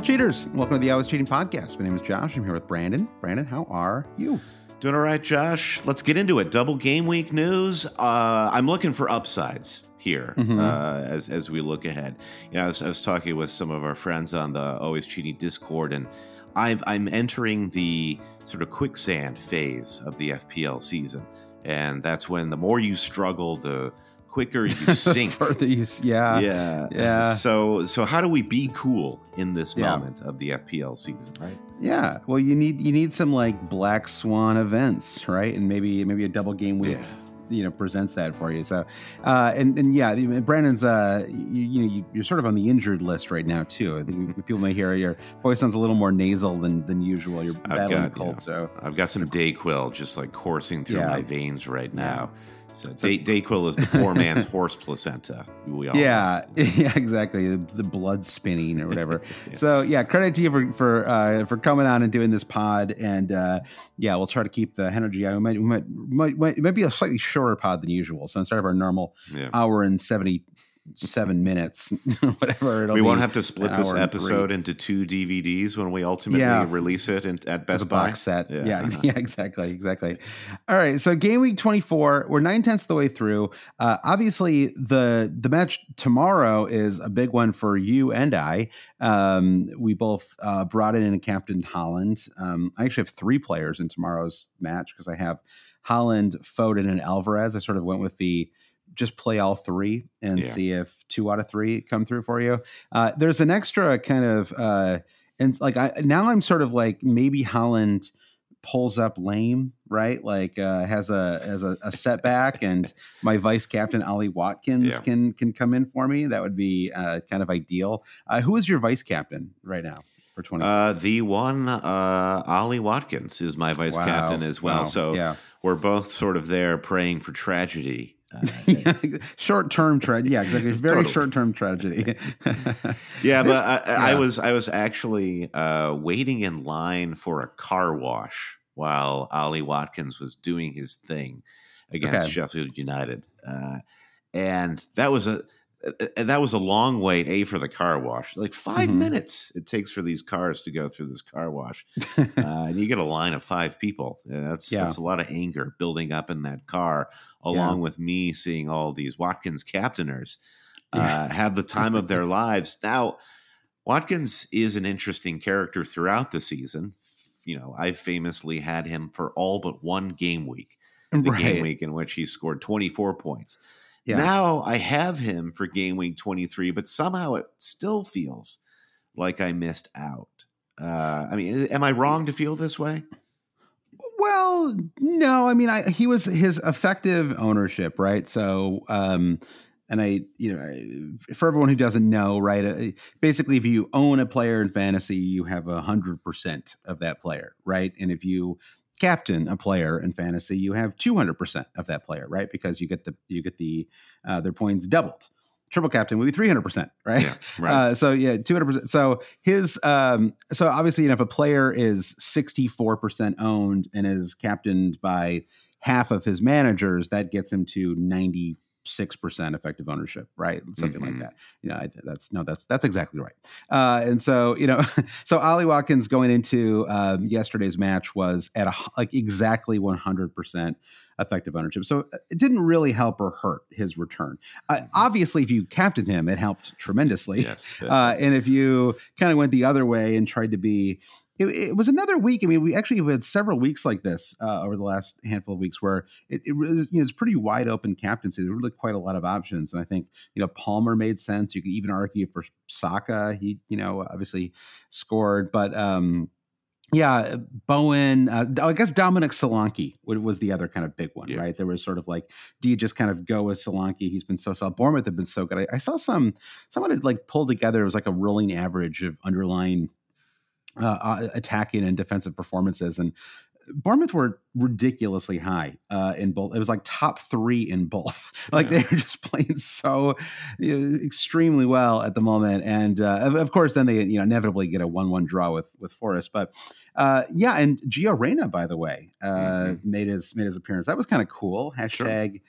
Hail cheaters! Welcome to the Always Cheating Podcast. My name is Josh. I'm here with Brandon. Brandon, how are you? Doing all right, Josh. Let's get into it. Double game week news. Uh, I'm looking for upsides here Mhm. uh, as as we look ahead. You know, I was, I was talking with some of our friends on the Always Cheating Discord, and I've, I'm entering the sort of quicksand phase of the FPL season, and that's when the more you struggle, the quicker you sink. Further you yeah. yeah, yeah. So, so how do we be cool in this Yeah. moment of the FPL season, right? Yeah. Well, you need you need some like black swan events, right? And maybe maybe a double game week, Yeah. you know, presents that for you. So, uh, and and yeah, Brandon's uh, you, you know, you, you're sort of on the injured list right now too. I think people may hear your voice sounds a little more nasal than than usual. You're I've battling a cold, yeah. so I've got some Dayquil just like coursing through Yeah. my veins right Yeah. So, Day, Dayquil is the poor man's horse placenta. We all yeah, yeah, exactly. The, the blood spinning or whatever. Yeah. So yeah, credit to you for for uh, for coming on and doing this pod. And uh, yeah, we'll try to keep the energy. I might, we might, might, might it might be a slightly shorter pod than usual. So instead of our normal Yeah. hour and seventy seven minutes, whatever it'll be. We won't have to split this episode into two DVDs when we ultimately Yeah. release it in, at Best Buy. box set. Yeah. Yeah. yeah, exactly, exactly. All right, so game week twenty four, we're nine tenths of the way through. Uh, obviously, the the match tomorrow is a big one for you and I. Um, we both uh, brought in a captain Haaland. Um, I actually have three players in tomorrow's match because I have Haaland, Foden, and Alvarez. I sort of went with the just play all three and Yeah. see if two out of three come through for you. Uh, there's an extra kind of uh, and like I now I'm sort of like maybe Haaland pulls up lame, right? Like uh, has a has a, a setback, and my vice captain Ollie Watkins Yeah. can can come in for me. That would be uh, kind of ideal. Uh, who is your vice captain right now for twenty? Uh, the one, uh, Ollie Watkins, is my vice Wow. captain as well. Wow. So yeah, we're both sort of there praying for tragedy. Uh, short term tragedy. Yeah, exactly. Very Totally. short term tragedy. Yeah, This- but I, I yeah. was I was actually uh, waiting in line for a car wash while Ollie Watkins was doing his thing against Okay. Sheffield United, uh, and that was a uh, that was a long wait. A for the car wash, like 5 Mhm. minutes it takes for these cars to go through this car wash, uh, and you get a line of five people. Yeah, that's Yeah. that's a lot of anger building up in that car, along with me seeing all these Watkins captainers Yeah. uh, have the time of their lives. Now, Watkins is an interesting character throughout the season. You know, I famously had him for all but one game week, the game week in which he scored 24 points. Yeah. Now I have him for game week 23, but somehow it still feels like I missed out. Uh, I mean, am I wrong to feel this way? Well, no, I mean, I, he was his effective ownership, right? So, um, and I, you know, I- for everyone who doesn't know, right? uh, Basically, if you own a player in fantasy, you have a hundred percent of that player, right? And if you captain a player in fantasy, you have two hundred percent of that player, right? Because you get the you get the uh, their points doubled. Triple captain would be three hundred percent, right? Yeah, right. Uh, so yeah, two hundred percent. So his um, so obviously, you know, if a player is sixty four percent owned and is captained by half of his managers, that gets him to ninety six percent effective ownership, right? Something like Mhm. that. You know, I, that's no, that's that's exactly right. Uh, and so you know, so Ollie Watkins going into um, yesterday's match was at a, like exactly one hundred percent effective ownership. So uh, it didn't really help or hurt his return. Uh, Mhm. obviously, if you captained him, it helped tremendously. yes. Uh, and if you kind of went the other way and tried to be, it, it was another week. I mean, we actually have had several weeks like this uh, over the last handful of weeks where it, it was, you know, it's pretty wide open captaincy. There were really quite a lot of options. And I think, you know, Palmer made sense. You could even argue for Saka. He, you know, obviously scored, but, um, yeah, Bowen. Uh, I guess Dominic Solanke was the other kind of big one, Yeah. right? There was sort of like, do you just kind of go with Solanke? He's been so solid. Bournemouth have been so good. I, I saw some someone had like pulled together. It was like a rolling average of underlying uh, uh, attacking and defensive performances, and Bournemouth were ridiculously high uh, in both. It was like top three in both. like Yeah. they were just playing so you know, extremely well at the moment, and uh, of, of course, then they you know inevitably get a one-one draw with with Forest. But uh, yeah, and Gio Reyna, by the way, uh, Mhm. made his made his appearance. That was kind of cool. Hashtag.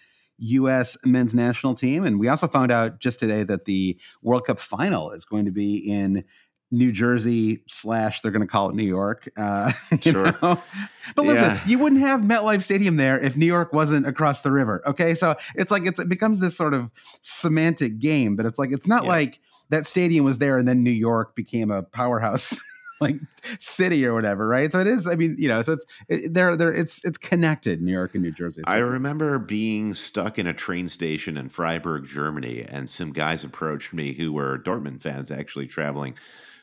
U.S. men's national team, and we also found out just today that the World Cup final is going to be in New Jersey slash they're going to call it New York. Uh, sure. Know? But listen, yeah. you wouldn't have MetLife Stadium there if New York wasn't across the river. Okay, so it's like it's, it becomes this sort of semantic game, but it's like it's not yeah. like that stadium was there and then New York became a powerhouse. like city or whatever, right? So it is. I mean, you know, so it's it, they're they're it's it's connected, New York and New Jersey. So. I remember being stuck in a train station in Freiburg, Germany, and some guys approached me who were Dortmund fans, actually traveling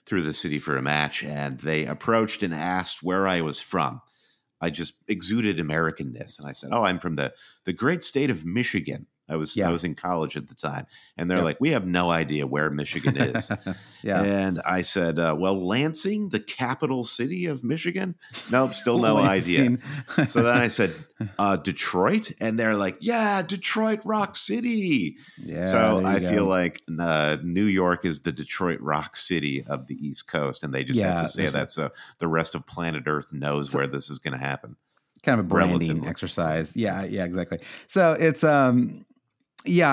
through the city for a match, and they approached and asked where I was from. I just exuded Americanness, and I said, "Oh, I'm from the the great state of Michigan." I was yeah. I was in college at the time, and they're yeah. like, "We have no idea where Michigan is." yeah, and I said, uh, "Well, Lansing, the capital city of Michigan." Nope, still no idea. so then I said, uh, "Detroit," and they're like, "Yeah, Detroit, Rock City." Yeah. So I go. feel like uh, New York is the Detroit Rock City of the East Coast, and they just yeah, have to say that so the rest of planet Earth knows where this is going to happen kind of a branding Relatively. exercise. Yeah, yeah, exactly. So it's um yeah,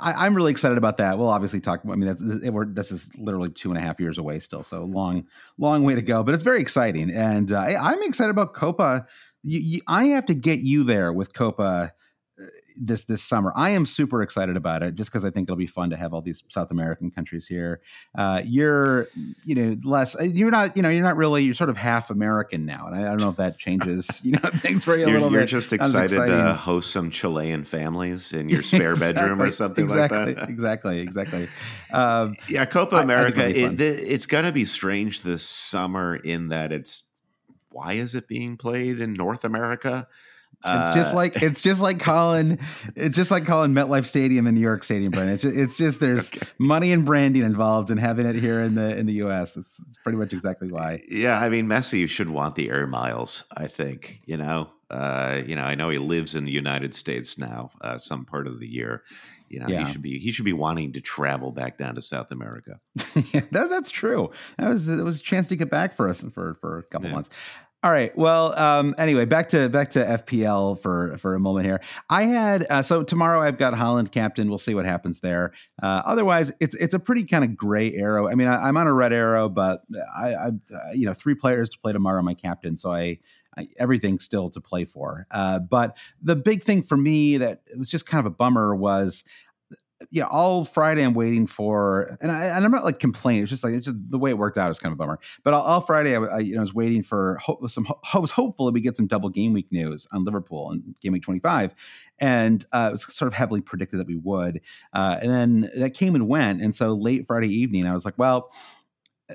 I, am really excited about that. We'll obviously talk. I mean, that's this is literally two and a half years away still, so long, long way to go. But it's very exciting, and uh, I, am excited about Copa. You, you, I have to get you there with Copa this this summer. I am super excited about it just because I think it'll be fun to have all these South American countries here. Uh, you're you know less uh, you're not you know you're not really you're sort of half American now, and I, I don't know if that changes you know things for you a you're, little you're bit. You're just excited to host some Chilean families in your spare exactly, bedroom or something exactly, like that. exactly, exactly. Um, yeah, Copa America. It, it's going to be strange this summer in that it's why is it being played in North America? It's just uh, like it's just like calling it's just like calling MetLife Stadium in New York Stadium, Brian. It's just, it's just there's okay. money and branding involved in having it here in the in the U.S. That's, that's pretty much exactly why. Yeah, I mean Messi should want the air miles. I think you know. Uh, you know, I know he lives in the United States now, uh, some part of the year. You know, yeah. he should be he should be wanting to travel back down to South America. yeah, that, that's true. That was it was a chance to get back for us for for a couple yeah. months. All right. Well, um, anyway, back to back to FPL for for a moment here. I had uh, so tomorrow I've got Haaland captain. We'll see what happens there. Uh, otherwise, it's it's a pretty kind of gray arrow. I mean, I, am on a red arrow, but I, I, you know three players to play tomorrow. My captain, so I, I everything's still to play for. Uh, but the big thing for me that was just kind of a bummer was yeah, all Friday I'm waiting for, and I and I'm not like complaining. It's just like it's just the way it worked out is kind of a bummer. But all, all Friday I, I, you know was waiting for hope, some. I was hopeful that we get some double game week news on Liverpool and game week 25, and uh, it was sort of heavily predicted that we would. Uh, and then that came and went, and so late Friday evening I was like, well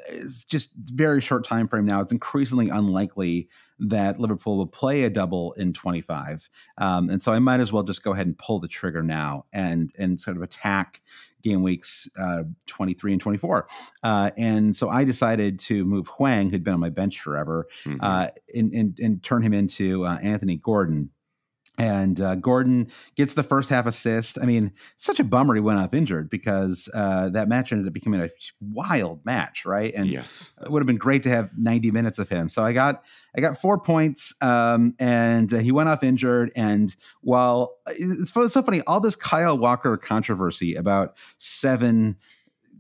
it's just very short time frame now. It's increasingly unlikely that Liverpool will play a double in 25, um, and so I might as well just go ahead and pull the trigger now and and sort of attack game weeks uh, 23 and 24. Uh, and so I decided to move Hwang, who'd been on my bench forever, mm-hmm. uh, and, and, and turn him into uh, Anthony Gordon and uh, Gordon gets the first half assist. I mean, such a bummer he went off injured because uh, that match ended up becoming a wild match, right? And yes, it would have been great to have 90 minutes of him. So I got I got four points, um, and uh, he went off injured. And while it's, it's so funny, all this Kyle Walker controversy about seven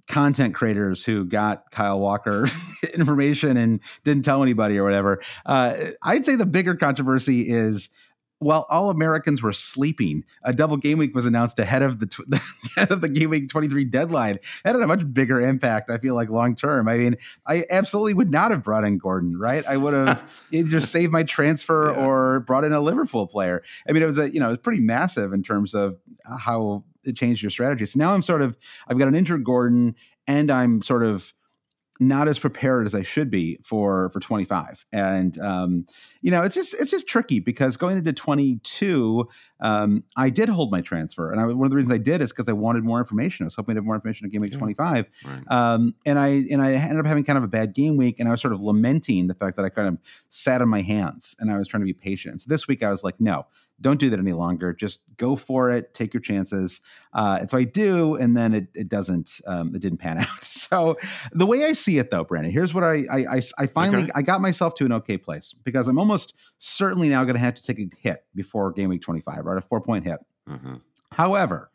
content creators who got Kyle Walker information and didn't tell anybody or whatever. Uh, I'd say the bigger controversy is while all Americans were sleeping, a double game week was announced ahead of the tw- ahead of the game week 23 deadline. That had a much bigger impact, I feel like, long term. I mean, I absolutely would not have brought in Gordon, right? I would have either saved my transfer yeah. or brought in a Liverpool player. I mean, it was a you know, it was pretty massive in terms of how it changed your strategy. So now I'm sort of I've got an injured Gordon and I'm sort of not as prepared as I should be for for 25. And um, you know, it's just it's just tricky because going into 22, um, I did hold my transfer, and I, one of the reasons I did is because I wanted more information. I was hoping to have more information at game week yeah. 25, right. um, and I and I ended up having kind of a bad game week, and I was sort of lamenting the fact that I kind of sat on my hands, and I was trying to be patient. So this week I was like, no, don't do that any longer. Just go for it. Take your chances. Uh, and so I do, and then it, it doesn't. Um, it didn't pan out. So the way I see it, though, Brandon, here's what I I, I, I finally okay. I got myself to an okay place because I'm almost certainly now going to have to take a hit before game week 25, right? A four point hit. Mm-hmm. However,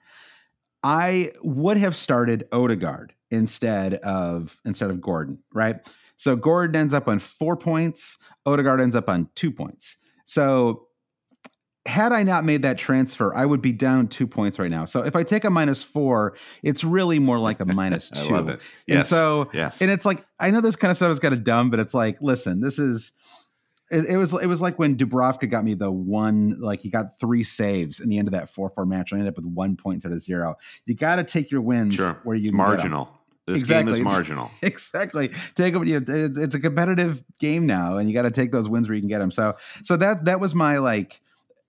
I would have started Odegaard instead of instead of Gordon, right? So Gordon ends up on four points, Odegaard ends up on two points. So had I not made that transfer, I would be down two points right now. So if I take a minus four, it's really more like a minus two. I love it. And Yes. so yes. and it's like I know this kind of stuff is kind of dumb, but it's like, listen, this is it, it was it was like when Dubravka got me the one like he got three saves in the end of that four four match. I ended up with one point instead of zero. You got to take your wins sure. where you it's can get 'em. marginal. This Exactly. game is marginal. exactly take them you know, it's, it's a competitive game now and you got to take those wins where you can get them so so that that was my like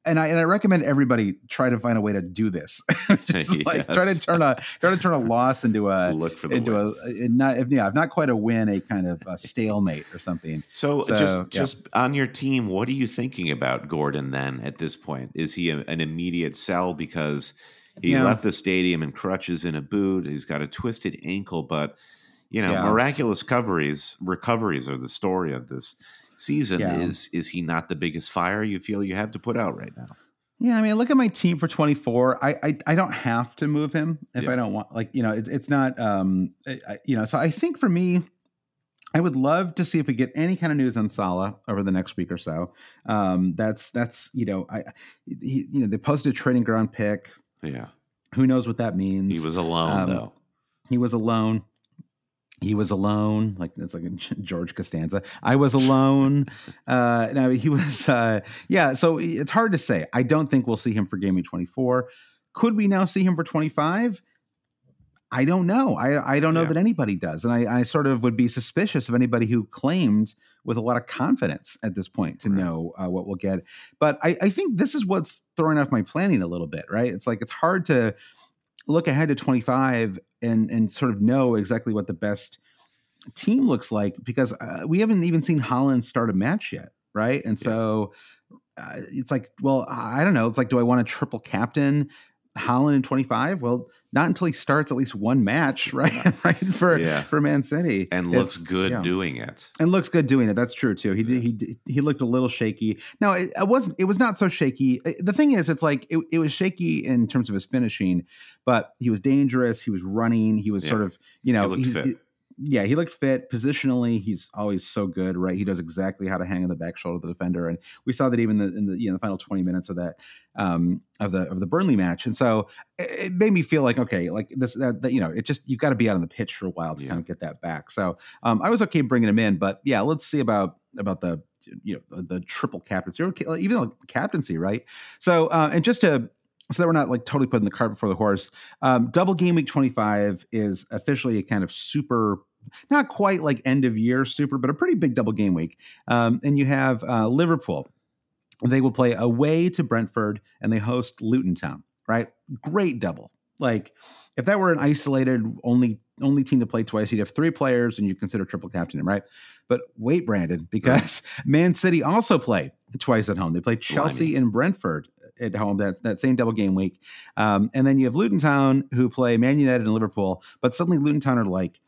and I and I recommend everybody try to find a way to do this. Just like try to turn a try to turn a loss into a Look for the into wins. a, a not if yeah if not quite a win a kind of a stalemate or something. So, So, just yeah. just on your team, what are you thinking about Gordon then at this point? Is he a, an immediate sell because he Yeah. left the stadium in crutches in a boot? He's got a twisted ankle, but you know, Yeah. miraculous recoveries recoveries are the story of this season. Yeah. Is is he not the biggest fire you feel you have to put out right now? Yeah, I mean, look at my team for 24. I I, I don't have to move him if Yeah. I don't want. Like, you know, it's it's not. Um, I, I- you know, so I think for me, I would love to see if we get any kind of news on Salah over the next week or so. Um, that's that's you know, I he, you know they posted a trading ground pick. Yeah, Who knows what that means? he was alone Um, though. He was alone. He was alone, like it's like George Costanza. I was alone. uh, no, he was. Uh, yeah, so it's hard to say. I don't think we'll see him for game week twenty four. Could we now see him for twenty five? I don't know. I I don't know Yeah. that anybody does, and I, I sort of would be suspicious of anybody who claimed with a lot of confidence at this point to Right. know uh, what we'll get. But I, I think this is what's throwing off my planning a little bit, right? It's like it's hard to look ahead to 25 and and sort of know exactly what the best team looks like because uh, we haven't even seen Haaland start a match yet, right? And Yeah. so uh, it's like, well, I don't know. It's like, do I want to triple captain Haaland in 25? Well, not until he starts at least one match, right? right for Yeah. for Man City, And looks good yeah. doing it. and looks good doing it. That's true too. He he he looked a little shaky. Now it, it wasn't. It was not so shaky. The thing is, it's like it, it was shaky in terms of his finishing, but he was dangerous. He was running. He was sort of you know looked he- fit. he- yeah, he looked fit positionally. He's always so good, right? He knows exactly how to hang on the back shoulder of the defender, and we saw that even the, in the you know the final twenty minutes of that um, of the of the Burnley match. And so it, it made me feel like okay, like this that, that you know it just you got to be out on the pitch for a while to Yeah. kind of get that back. So um, I was okay bringing him in, but yeah, let's see about about the you know the, the triple captaincy, or even like captaincy, right? So uh, and just to so that we're not like totally putting the cart before the horse, um, double game week twenty five is officially a kind of super. Not quite like end of year super, but a pretty big double game week. Um, and you have uh, Liverpool. They will play away to Brentford and they host Luton Town. Right, great double. Like if that were an isolated only only team to play twice, you'd have three players and you consider triple captain, right? But wait, Brandon, because Man City also play twice at home. They play Chelsea and Brentford at home that that same double game week, um, and then you have Luton Town who play Man United and Liverpool. But suddenly Luton Town are like.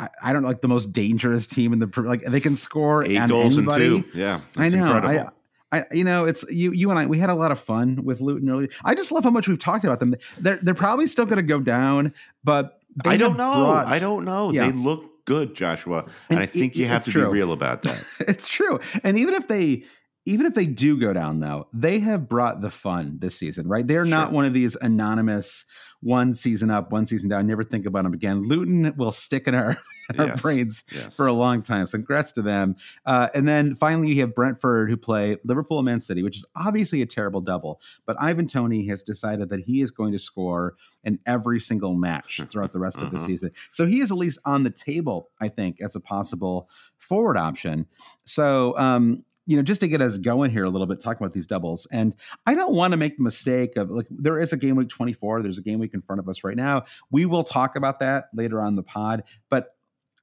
I, I don't know, like the most dangerous team in the like they can score Eight goals anybody. in two. Yeah, I know. Incredible. I, I, you know, it's you, you and I. We had a lot of fun with Luton earlier. I just love how much we've talked about them. They're they're probably still going to go down, but I don't know. brought- I don't know. Yeah. They look good, Joshua, and, And I think it- you have to true. be real about that. it's true. And even if they even if they do go down though, they have brought the fun this season, right? They're not one of these anonymous one season up, one season down, never think about them again. Luton will stick in our, in our brains Yes. for a long time. So congrats to them. Uh, and then finally, you have Brentford who play Liverpool and Man City, which is obviously a terrible double. But Ivan Toney has decided that he is going to score in every single match throughout the rest of the Uh-huh. season. So he is at least on the table, I think, as a possible forward option. So, um, you know, just to get us going here a little bit, talking about these doubles. And I don't want to make the mistake of like, there is a game week 24, there's a game week in front of us right now. We will talk about that later on the pod. But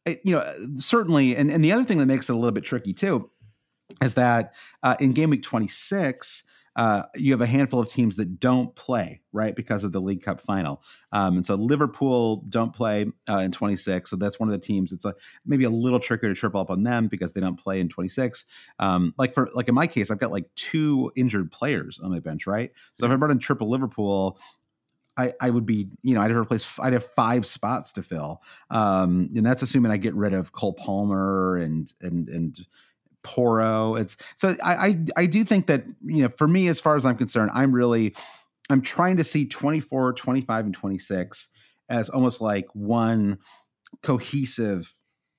it, you know, certainly, and, and the other thing that makes it a little bit tricky too is that uh, in game week 26, uh, you have a handful of teams that don't play, right, because of the League Cup final. Um, and so Liverpool don't play uh, in 26. So that's one of the teams. It's a, maybe a little trickier to triple up on them because they don't play in 26. Um, like for like in my case, I've got like two injured players on my bench, right? So if I brought in triple Liverpool, I, I would be, you know, I'd have replaced, I'd have five spots to fill. Um, and that's assuming I get rid of Cole Palmer and, and, and Porro. It's so I, I, I do think that, you know, for me, as far as I'm concerned, I'm really, I'm trying to see 24, 25, and 26 as almost like one cohesive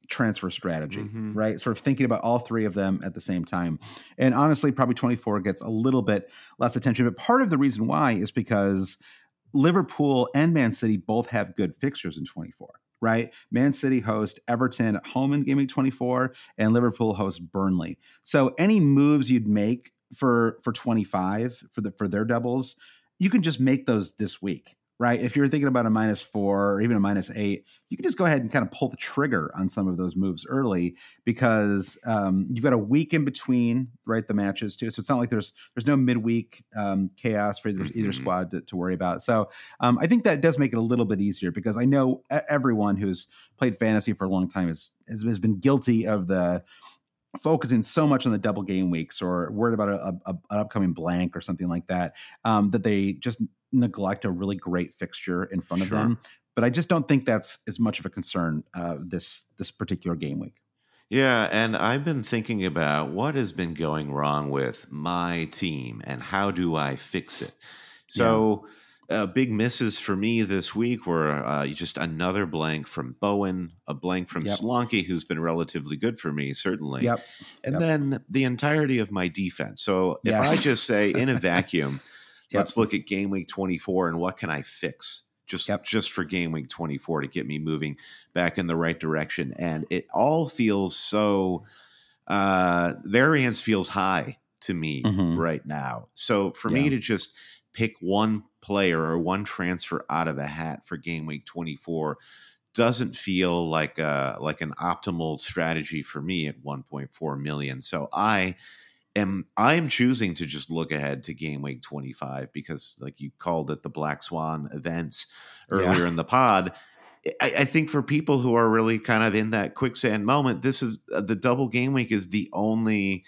transfer strategy, mm-hmm. right? Sort of thinking about all three of them at the same time. And honestly, probably 24 gets a little bit less attention. But part of the reason why is because Liverpool and Man City both have good fixtures in 24. Right, Man City host Everton at home in Game Week 24, and Liverpool host Burnley. So any moves you'd make for for 25 for the for their doubles, you can just make those this week right? If you're thinking about a minus four or even a minus eight, you can just go ahead and kind of pull the trigger on some of those moves early because um, you've got a week in between, right? The matches too, so it's not like there's there's no midweek um, chaos for either, mm-hmm. either squad to, to, worry about. So um, I think that does make it a little bit easier because I know everyone who's played fantasy for a long time has has, been guilty of the focusing so much on the double game weeks or worried about a, a, an upcoming blank or something like that um, that they just neglect a really great fixture in front of them. But I just don't think that's as much of a concern uh, this this particular game week. Yeah, and I've been thinking about what has been going wrong with my team and how do I fix it. So. Yeah. Uh, big misses for me this week were uh, just another blank from Bowen, a blank from yep. Solanke, who's been relatively good for me, certainly. Yep. And yep. then the entirety of my defense. So yes. if I just say in a vacuum, Yep. Let's look at game week 24 and what can I fix just yep. just for game week 24 to get me moving back in the right direction. And it all feels so uh variance feels high to me mm-hmm. right now. So for yeah. me to just pick one player or one transfer out of a hat for game week 24 doesn't feel like a like an optimal strategy for me at 1.4 million. So I am I'm choosing to just look ahead to game week 25 because like you called it the black swan events earlier yeah. in the pod. I, I, think for people who are really kind of in that quicksand moment, this is uh, the double game week is the only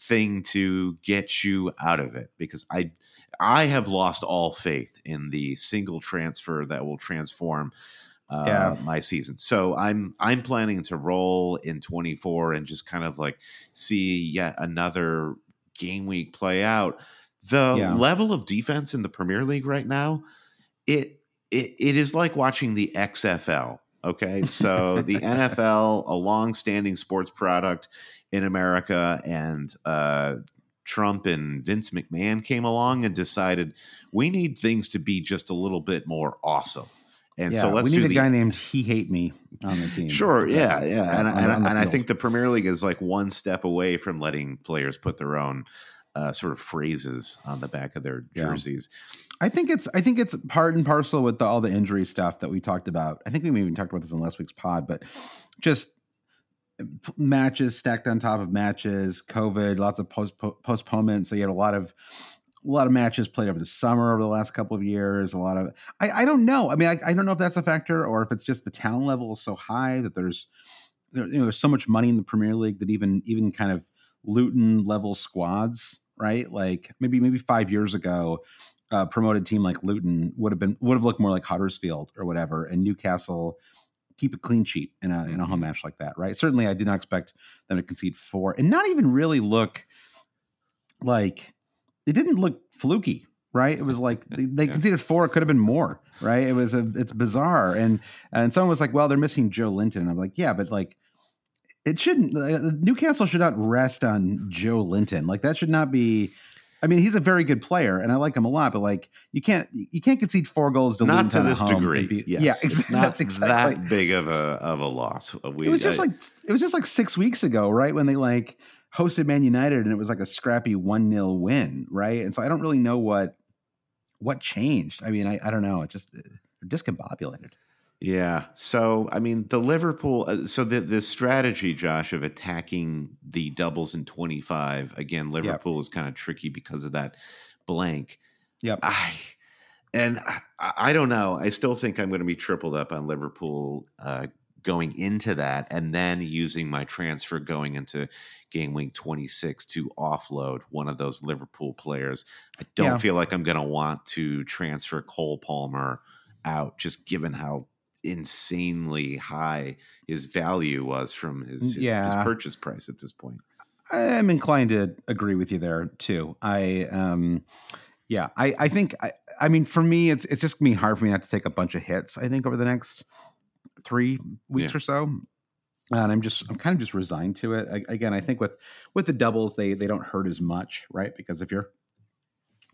thing to get you out of it because I I have lost all faith in the single transfer that will transform uh, yeah. my season. So I'm I'm planning to roll in 24 and just kind of like see yet another game week play out. The yeah. level of defense in the Premier League right now, it it, it is like watching the XFL. Okay, so the NFL, a long-standing sports product in America, and uh, Trump and Vince McMahon came along and decided we need things to be just a little bit more awesome. And yeah, so let's we need a the, guy named He Hate Me on the team. Sure, yeah, yeah, and, and, and I think the Premier League is like one step away from letting players put their own uh, sort of phrases on the back of their jerseys. Yeah. I think it's I think it's part and parcel with the, all the injury stuff that we talked about. I think we maybe talked about this in last week's pod, but just matches stacked on top of matches, COVID, lots of post postponements. So you had a lot of a lot of matches played over the summer over the last couple of years. A lot of I, I don't know. I mean, I, I don't know if that's a factor or if it's just the talent level is so high that there's there, you know there's so much money in the Premier League that even even kind of Luton level squads, right? Like maybe maybe five years ago, a promoted team like Luton would have been would have looked more like Huddersfield or whatever, and Newcastle keep a clean sheet in a in a home mm-hmm. match like that, right? Certainly, I did not expect them to concede four and not even really look like it didn't look fluky, right? It was like they, they conceded four. It could have been more, right? It was a it's bizarre, and and someone was like, "Well, they're missing Joelinton." And I'm like, "Yeah, but like." It shouldn't. Uh, Newcastle should not rest on Joelinton. Like that should not be. I mean, he's a very good player, and I like him a lot. But like, you can't you can't concede four goals to not to this degree. Be, yes. Yeah, exactly. Not exactly. that big of a of a loss. We, it was just I, like it was just like six weeks ago, right? When they like hosted Man United and it was like a scrappy 1 0 win, right? And so I don't really know what what changed. I mean, I, I don't know. It just discombobulated. Yeah. So, I mean, the Liverpool, uh, so the, the strategy, Josh, of attacking the doubles in 25, again, Liverpool yep. is kind of tricky because of that blank. Yep. I, and I, I don't know. I still think I'm going to be tripled up on Liverpool uh, going into that and then using my transfer going into game week 26 to offload one of those Liverpool players. I don't yeah. feel like I'm going to want to transfer Cole Palmer out just given how insanely high his value was from his, his, yeah. his purchase price at this point. I'm inclined to agree with you there too. I um yeah, I I think I I mean for me it's it's just gonna be hard for me not to take a bunch of hits, I think over the next 3 weeks yeah. or so. And I'm just I'm kind of just resigned to it. I, again, I think with with the doubles they they don't hurt as much, right? Because if you're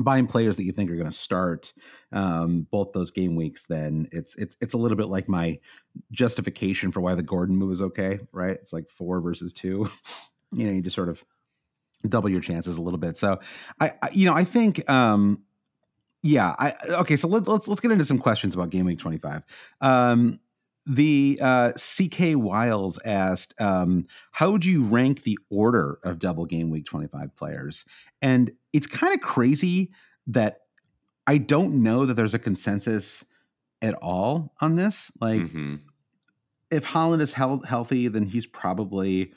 buying players that you think are going to start um, both those game weeks, then it's it's it's a little bit like my justification for why the Gordon move is okay, right? It's like four versus two. you know, you just sort of double your chances a little bit. So I, I you know, I think um yeah, I okay, so let, let's let's get into some questions about game week 25. Um the uh, CK Wiles asked, um, "How would you rank the order of double game week 25 players?" And it's kind of crazy that I don't know that there's a consensus at all on this. Like, mm-hmm. if Haaland is held healthy, then he's probably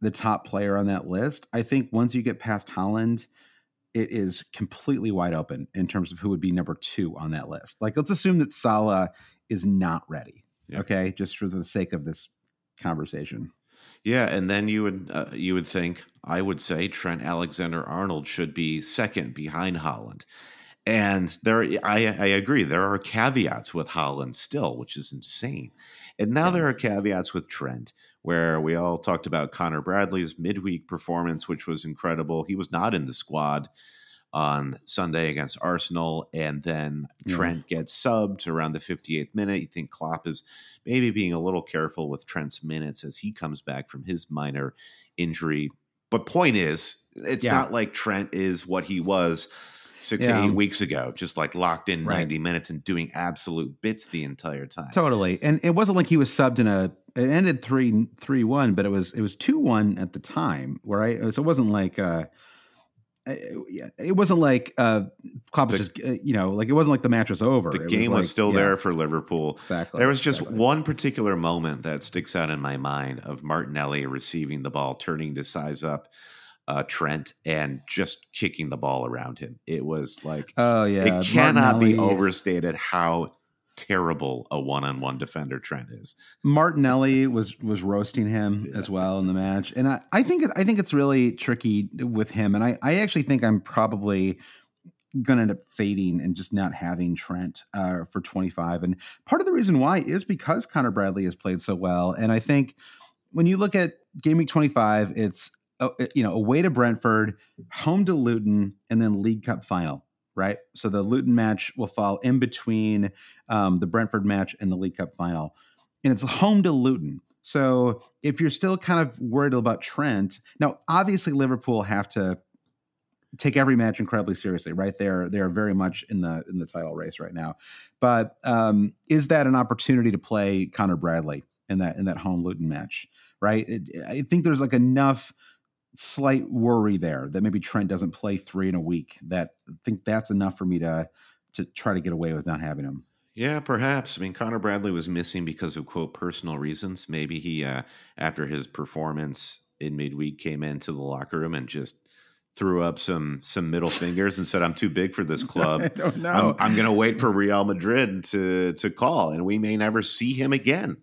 the top player on that list. I think once you get past Haaland, it is completely wide open in terms of who would be number two on that list. Like, let's assume that Salah is not ready. Yeah. Okay, just for the sake of this conversation. Yeah, and then you would uh, you would think I would say Trent Alexander Arnold should be second behind Haaland And there, I, I agree. There are caveats with Haaland still, which is insane. And now yeah. there are caveats with Trent, where we all talked about Connor Bradley's midweek performance, which was incredible. He was not in the squad on Sunday against Arsenal, and then yeah. Trent gets subbed around the 58th minute. You think Klopp is maybe being a little careful with Trent's minutes as he comes back from his minor injury. But point is, it's yeah. not like Trent is what he was six yeah. to eight weeks ago, just like locked in right. 90 minutes and doing absolute bits the entire time. Totally. And it wasn't like he was subbed in a it ended three three one, but it was it was two one at the time, where I so it wasn't like uh it wasn't like uh Klopp was just uh, you know like it wasn't like the match was over. The it game was, like, was still yeah. there for Liverpool. Exactly. There was just exactly. one particular moment that sticks out in my mind of Martinelli receiving the ball, turning to size up uh, Trent and just kicking the ball around him. It was like oh yeah, it cannot Martinelli, be overstated how terrible a one-on-one defender Trent is. Martinelli was was roasting him yeah. as well in the match, and I, I think I think it's really tricky with him, and I I actually think I'm probably going to end up fading and just not having Trent uh, for 25. And part of the reason why is because Connor Bradley has played so well, and I think when you look at game week 25, it's you know away to Brentford, home to Luton, and then League Cup final right? So the Luton match will fall in between um, the Brentford match and the League Cup final, and it's home to Luton. So if you're still kind of worried about Trent, now obviously Liverpool have to take every match incredibly seriously, right? They're they're very much in the in the title race right now. But um, is that an opportunity to play Connor Bradley in that in that home Luton match? Right? It, I think there's like enough slight worry there that maybe Trent doesn't play three in a week. That I think that's enough for me to to try to get away with not having him. Yeah, perhaps. I mean, Connor Bradley was missing because of quote personal reasons. Maybe he, uh, after his performance in midweek, came into the locker room and just threw up some some middle fingers and said, "I'm too big for this club. I don't know. I'm, I'm going to wait for Real Madrid to to call, and we may never see him again."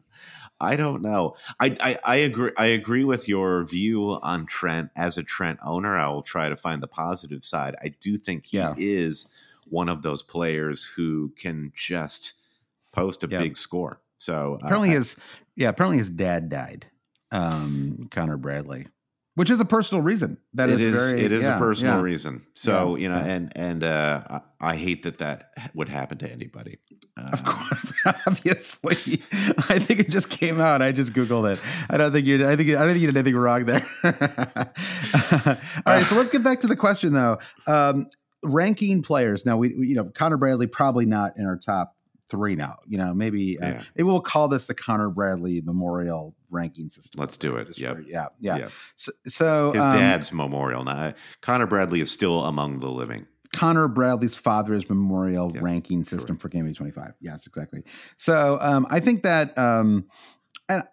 I don't know. I, I, I agree. I agree with your view on Trent as a Trent owner. I will try to find the positive side. I do think he yeah. is one of those players who can just post a yeah. big score. So apparently uh, his yeah apparently his dad died. Um, Connor Bradley which is a personal reason. That it is, is very, it is yeah, a personal yeah. reason. So yeah, you know, and and uh, I, I, hate that that would happen to anybody. Um, of course, obviously, I think it just came out. I just googled it. I don't think you. I think I don't think you did anything wrong there. All right, so let's get back to the question though. Um, ranking players. Now we, we, you know, Connor Bradley probably not in our top three now. You know, maybe uh, yeah. uh, maybe we'll call this the Connor Bradley Memorial ranking system. Let's do it. Yep. For, yeah, yeah. Yep. So, so his um, dad's memorial. Now, Connor Bradley is still among the living. Connor Bradley's father's memorial yep. ranking system Correct. for Game 25. Yes, exactly. So um, I think that, um, and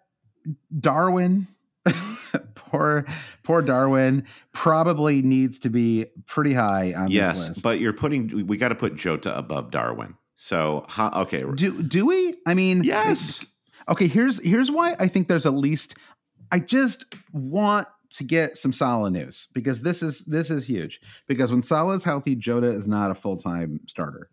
Darwin, poor poor Darwin, probably needs to be pretty high on yes, this list. but you're putting we got to put Jota above Darwin. So how, okay, do do we? I mean, yes. Okay, here's here's why I think there's at least. I just want to get some Salah news because this is this is huge. Because when Salah is healthy, Jota is not a full time starter.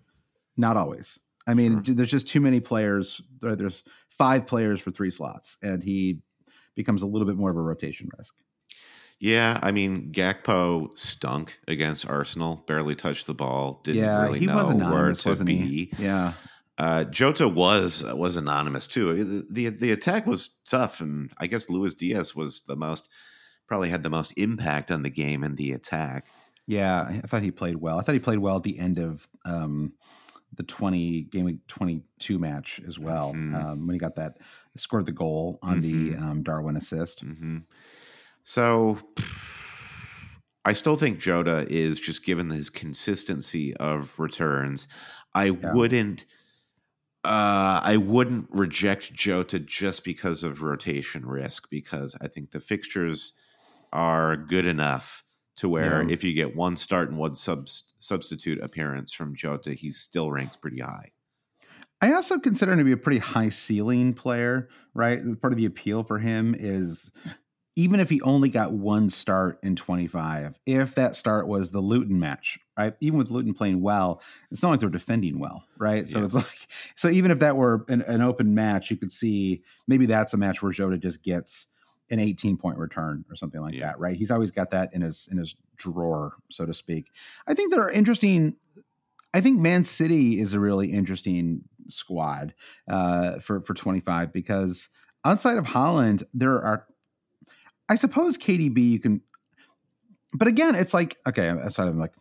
Not always. I mean, Sure. there's just too many players. There's five players for three slots, and he becomes a little bit more of a rotation risk. Yeah, I mean Gakpo stunk against Arsenal. Barely touched the ball. Didn't yeah, really he know was where anonymous, to wasn't be. he? Yeah, Uh, Jota was was anonymous too. The, the the attack was tough, and I guess Luis Diaz was the most probably had the most impact on the game and the attack. yeah. I thought he played well. I thought he played well at the end of um, the twenty game week twenty two match as well. Mhm. Um, when he got that scored the goal on the Mhm. um, Darwin assist. hmm So I still think Jota is just given his consistency of returns. I wouldn't. Uh, I wouldn't reject Jota just because of rotation risk because I think the fixtures are good enough to where Yeah. if you get one start and one subs- substitute appearance from Jota, he's still ranked pretty high. I also consider him to be a pretty high ceiling player, right? Part of the appeal for him is even if he only got one start in 25, if that start was the Luton match, right? Even with Luton playing well, it's not like they're defending well, right? So Yeah. it's like, so even if that were an, an open match, you could see maybe that's a match where Jota just gets an 18 point return or something like Yeah. that, right? He's always got that in his in his drawer, so to speak. I think there are interesting. I think Man City is a really interesting squad uh, for for 25 because outside of Haaland, there are, I suppose KDB you can, but again, it's like okay, of like.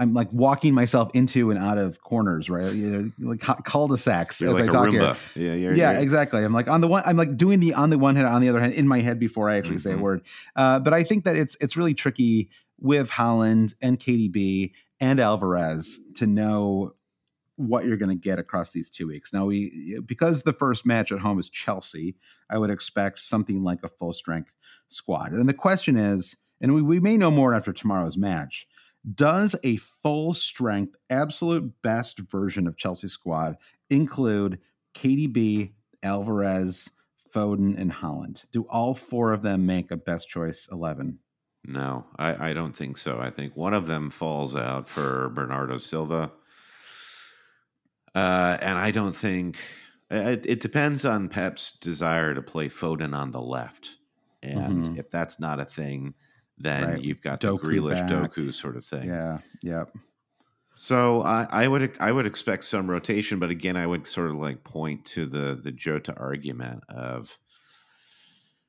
I'm like walking myself into and out of corners, right? You know, like cul-de-sacs You're as like I talk here. Yeah, you're, yeah, you're- exactly. I'm like on the one. I'm like doing the on the one hand, on the other hand, in my head before I actually say a Mhm. word. Uh, but I think that it's it's really tricky with Haaland and KDB and Alvarez to know what you're going to get across these two weeks. Now we because the first match at home is Chelsea, I would expect something like a full strength squad. And the question is, and we, we may know more after tomorrow's match. Does a full strength, absolute best version of Chelsea squad include KDB, Alvarez, Foden, and Haaland? Do all four of them make a best choice 11? No, I, I don't think so. I think one of them falls out for Bernardo Silva. Uh, and I don't think it, it depends on Pep's desire to play Foden on the left. And Mhm. if that's not a thing, then Right. you've got Doku the Grealish back. Doku sort of thing. Yeah, yep. So I, I would I would expect some rotation, but again, I would sort of like point to the the Jota argument of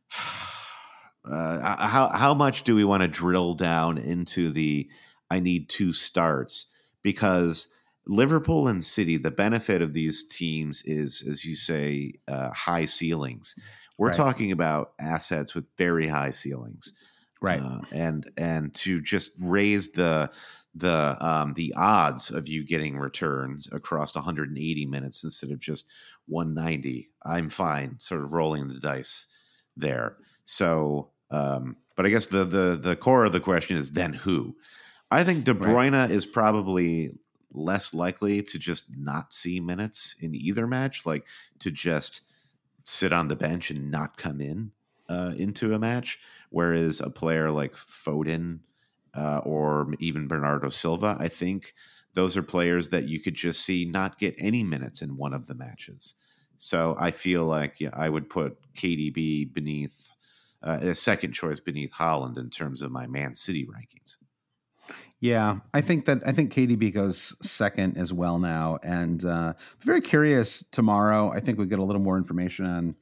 uh, how how much do we want to drill down into the I need two starts because Liverpool and City, the benefit of these teams is, as you say, uh, high ceilings. We're Right. talking about assets with very high ceilings Right. uh, and and to just raise the the um, the odds of you getting returns across 180 minutes instead of just 190 i'm fine sort of rolling the dice there so um, but i guess the the the core of the question is then who i think de Right. bruyne is probably less likely to just not see minutes in either match like to just sit on the bench and not come in uh, into a match Whereas a player like Foden uh, or even Bernardo Silva, I think those are players that you could just see not get any minutes in one of the matches. So I feel like yeah, I would put KDB beneath uh, a second choice beneath Haaland in terms of my Man City rankings. Yeah, I think that I think KDB goes second as well now, and uh, very curious tomorrow. I think we get a little more information on.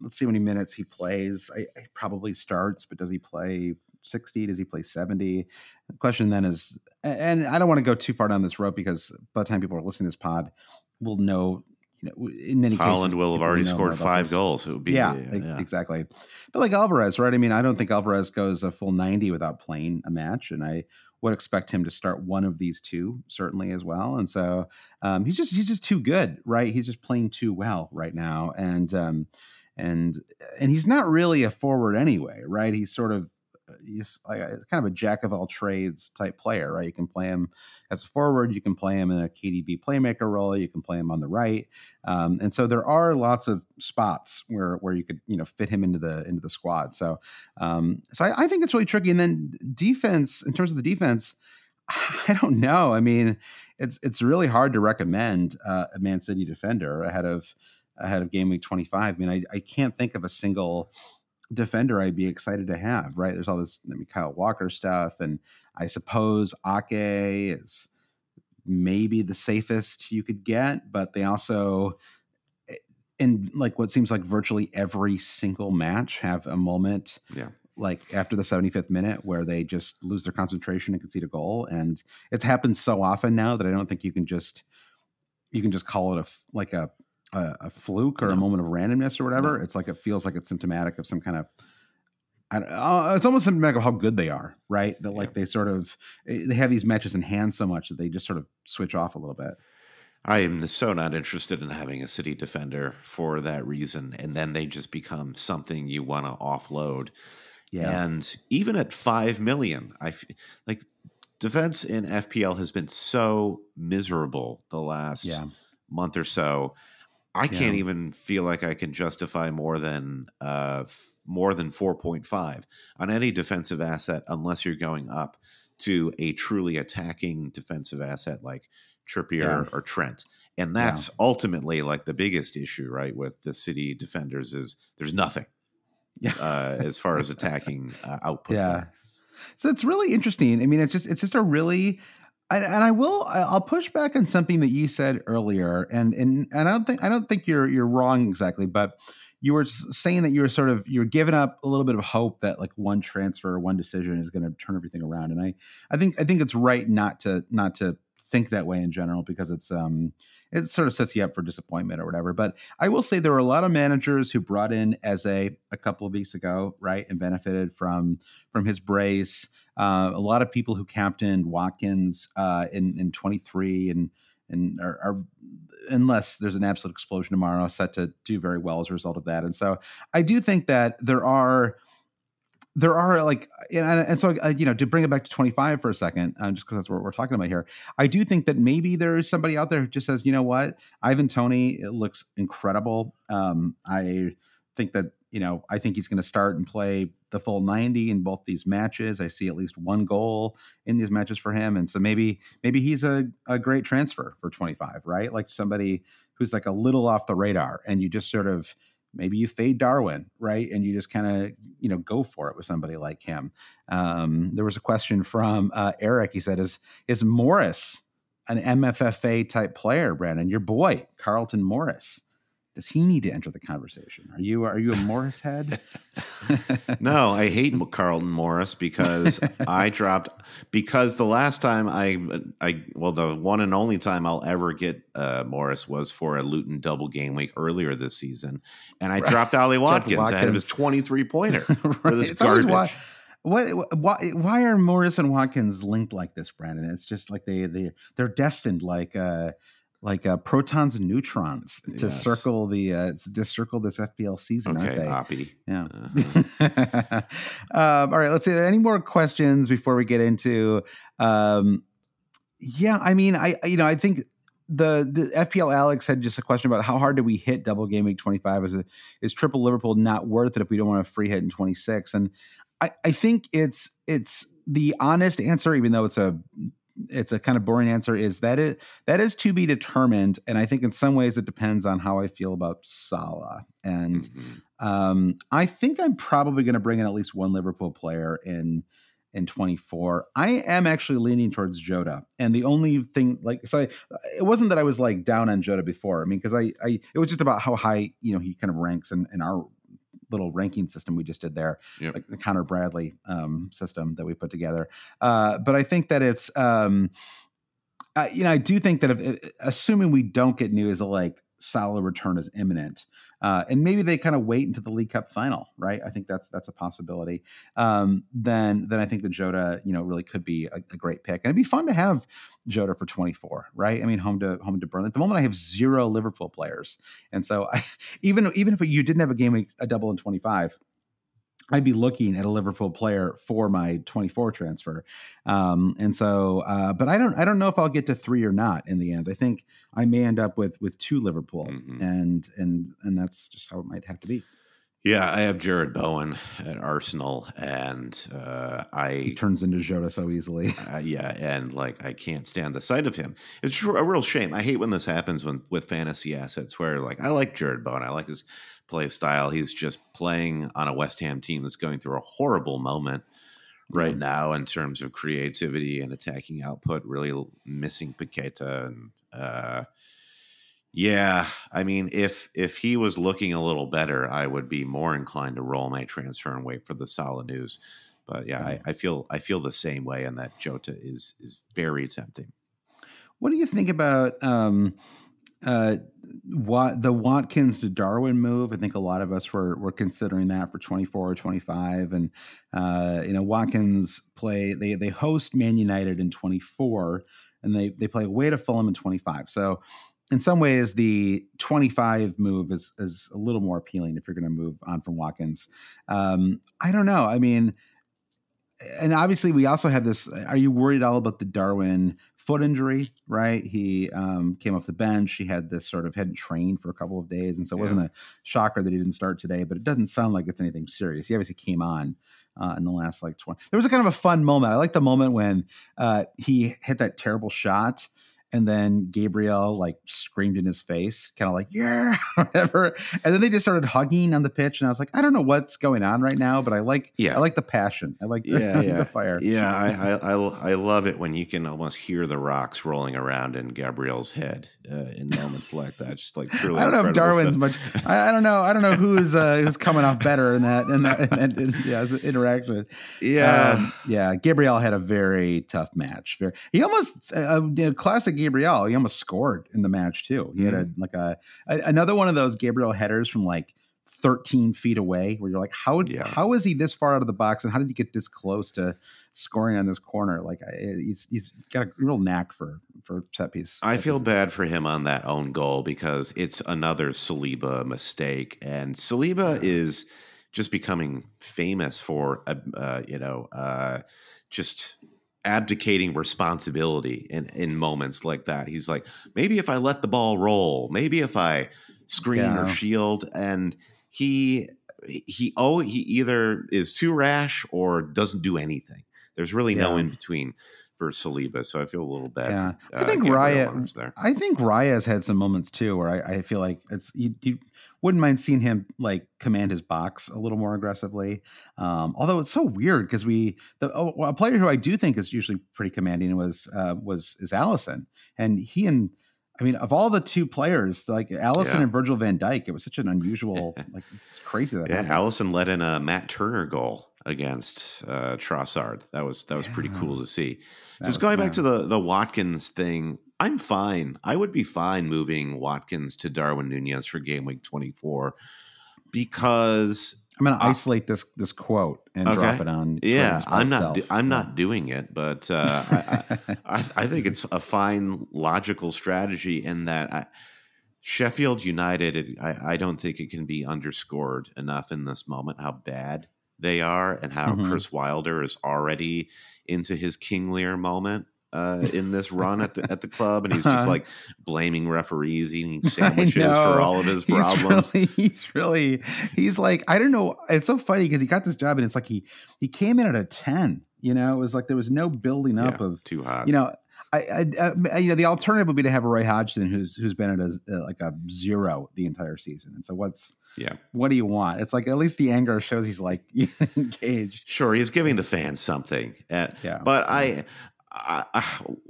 Let's see how many minutes he plays. I, I probably starts, but does he play sixty? Does he play seventy? The question then is, and I don't want to go too far down this road because by the time people are listening to this pod, we'll know. You know, in many Haaland cases, will have already scored five this. goals. It would be yeah, uh, e- exactly. But like Alvarez, right? I mean, I don't think Alvarez goes a full 90 without playing a match. And I would expect him to start one of these two, certainly as well. And so um, he's just he's just too good, right? He's just playing too well right now. And um, and and he's not really a forward anyway, right? He's sort of he's like a, kind of a jack of all trades type player, right? You can play him as a forward, you can play him in a KDB playmaker role, you can play him on the right, um, and so there are lots of spots where where you could you know fit him into the into the squad. So um, so I, I think it's really tricky. And then defense, in terms of the defense, I don't know. I mean, it's it's really hard to recommend uh, a Man City defender ahead of ahead of game week 25. I mean, I, I can't think of a single defender I'd be excited to have, right? There's all this I mean, Kyle Walker stuff, and I suppose Ake is maybe the safest you could get, but they also eh, in like what seems like virtually every single match have a moment yeah like after the 75th minute where they just lose their concentration and concede a goal and it's happened so often now that i don't think you can just you can just call it a like a a, a fluke or no. a moment of randomness or whatever no. it's like it feels like it's symptomatic of some kind of I uh, it's almost symptomatic of how good they are, right? That like yeah. they sort of eh, they have these matches in hand so much that they just sort of switch off a little bit. I am so not interested in having a city defender for that reason, and then they just become something you want to offload. Yeah. And even at 5 million, I like defense in FPL has been so miserable the last yeah. month or so. I can't even feel like I can justify more than uh, f- more than 4.5 on any defensive asset unless you're going up to a truly attacking defensive asset like Trippier yeah. or Trent. And that's ultimately like the biggest issue, right, with the city defenders is there's nothing yeah. uh, as far as attacking uh, output. Yeah. There. So it's really interesting. I mean, it's just it's just a really and, and I will I'll push back on something that you said earlier, and and and I don't think I don't think you're you're wrong exactly, but you were saying that you were sort of you're giving up a little bit of hope that like one transfer, or one decision is going to turn everything around, and I I think I think it's right not to not to think that way in general because it's um it sort of sets you up for disappointment or whatever. But I will say there were a lot of managers who brought in a a couple of weeks ago, right, and benefited from from his brace. Uh, a lot of people who captained Watkins uh, in in 23 and and are, are, unless there's an absolute explosion tomorrow, set to do very well as a result of that. And so I do think that there are there are like and, and so uh, you know to bring it back to 25 for a second um, just because that's what we're talking about here i do think that maybe there is somebody out there who just says you know what? Ivan Toney it looks incredible. Um, i think that you know i think he's going to start and play the full 90 in both these matches. I see at least one goal in these matches for him and so maybe maybe he's a, a great transfer for 25 right? Like somebody who's like a little off the radar and you just sort of maybe you fade Darwin, right? And you just kind of, you know, go for it with somebody like him. Um, there was a question from uh, Eric. He said, "Is is Morris an MFFA type player, Brandon? Your boy, Carlton Morris." Does he need to enter the conversation? Are you are you a Morris head? no, I hate Carlton Morris because I dropped because the last time I I well the one and only time I'll ever get uh, Morris was for a Luton double game week earlier this season, and I right. dropped Ollie Watkins, Watkins ahead of his twenty three pointer right. for this it's garbage. Why, what why why are Morris and Watkins linked like this, Brandon? It's just like they they they're destined like uh like uh, protons and neutrons to yes. circle the uh, to circle this FPL season, okay, aren't they? Yeah. Uh-huh. um, all right. Let's see. Any more questions before we get into? Um, yeah, I mean, I you know I think the the FPL Alex had just a question about how hard do we hit double game week twenty five? Is it is triple Liverpool not worth it if we don't want a free hit in twenty six? And I I think it's it's the honest answer, even though it's a it's a kind of boring answer is that it that is to be determined and i think in some ways it depends on how i feel about salah and mm-hmm. um, i think i'm probably going to bring in at least one liverpool player in in 24 i am actually leaning towards jota and the only thing like so I, it wasn't that i was like down on jota before i mean because I, I it was just about how high you know he kind of ranks in, in our little ranking system we just did there, yep. like the Connor Bradley um, system that we put together. Uh, but I think that it's, um, uh, you know, I do think that if, assuming we don't get news like Salah return is imminent. Uh, and maybe they kind of wait until the League Cup final, right? I think that's that's a possibility. Um, then then I think the Jota, you know, really could be a, a, great pick, and it'd be fun to have Jota for 24, right? I mean, home to home to Burnley. At the moment, I have zero Liverpool players, and so I, even even if you didn't have a game a double in 25, I'd be looking at a Liverpool player for my 24 transfer. Um, and so, uh, but I don't, I don't know if I'll get to three or not in the end. I think I may end up with, with two Liverpool mm-hmm. and, and, and that's just how it might have to be. Yeah, I have Jarrod Bowen at Arsenal, and uh, I he turns into Jota so easily. Uh, yeah, and like I can't stand the sight of him. It's a real shame. I hate when this happens when with fantasy assets, where like I like Jarrod Bowen, I like his play style. He's just playing on a West Ham team that's going through a horrible moment right yeah. now in terms of creativity and attacking output. Really missing Paqueta and. Uh, yeah, I mean, if if he was looking a little better, I would be more inclined to roll my transfer and wait for the Salah news. But yeah, I, I feel I feel the same way, and that Jota is is very tempting. What do you think about um, uh, what the Watkins to Darwin move? I think a lot of us were were considering that for twenty four or twenty five, and uh, you know Watkins play they they host Man United in twenty four, and they they play away to Fulham in twenty five. So in some ways, the 25 move is is a little more appealing if you're going to move on from Watkins. Um, I don't know. I mean, and obviously, we also have this. Are you worried at all about the Darwin foot injury? Right, he um, came off the bench. He had this sort of hadn't trained for a couple of days, and so it yeah. wasn't a shocker that he didn't start today. But it doesn't sound like it's anything serious. He obviously came on uh, in the last like 20. There was a kind of a fun moment. I like the moment when uh, he hit that terrible shot and then Gabriel like screamed in his face, kind of like yeah, whatever. And then they just started hugging on the pitch, and I was like, I don't know what's going on right now, but I like yeah, I like the passion, I like the, yeah, yeah. the fire. Yeah, I, I, I I love it when you can almost hear the rocks rolling around in Gabriel's head uh, in moments like that. Just like truly, I don't know if Darwin's stuff. much. I, I, don't know. I don't know who's uh, who's coming off better in that in that in, in, in, yeah interaction. Yeah, um, yeah. Gabriel had a very tough match. Very, he almost uh, uh classic Gabriel, he almost scored in the match too. He mm-hmm. had a mm-hmm. like a, a, another one of those Gabriel headers from like 13 feet away where you're like how yeah. how is he this far out of the box and how did he get this close to scoring on this corner like he's he's got a real knack for for set piece i feel bad for him on that own goal because it's another saliba mistake and saliba yeah. is just becoming famous for uh, uh, you know uh, just abdicating responsibility in in moments like that. He's like, maybe if I let the ball roll, maybe if I screen yeah. or shield, and he he oh he either is too rash or doesn't do anything. There's really yeah. no in between for Saliba, so I feel a little bad. Yeah, for, uh, I think Raya. There. I think Raya has had some moments too where I, I feel like it's you, you wouldn't mind seeing him like command his box a little more aggressively. Um, although it's so weird because we the oh, a player who I do think is usually pretty commanding was uh, was is Alisson, and he and I mean, of all the two players, like Alisson yeah. and Virgil van Dijk, it was such an unusual, like it's crazy that. Yeah, happened. Alisson let in a Matt Turner goal against uh, Trossard. That was that was yeah. pretty cool to see. That Just going back to the the Watkins thing, I'm fine. I would be fine moving Watkins to Darwin Nunez for game week 24 because I'm going to isolate this this quote and okay. drop it on. Yeah, I'm not. I'm not doing it, but uh, I, I, I, think it's a fine logical strategy in that I, Sheffield United. I, I, don't think it can be underscored enough in this moment how bad they are and how mm-hmm. Chris Wilder is already into his King Lear moment uh, in this run at the at the club, and he's just uh-huh. like blaming referees, eating sandwiches for all of his problems. He's really, he's really, he's like, I don't know. It's so funny because he got this job, and it's like he he came in at a ten. You know, it was like there was no building up yeah, of too hot. You know, I, I, I, you know, the alternative would be to have a Roy Hodgson who's who's been at a, uh, like a zero the entire season. And so what's yeah, what do you want? It's like at least the anger shows he's like engaged. Sure, he's giving the fans something. Uh, yeah, but I, uh,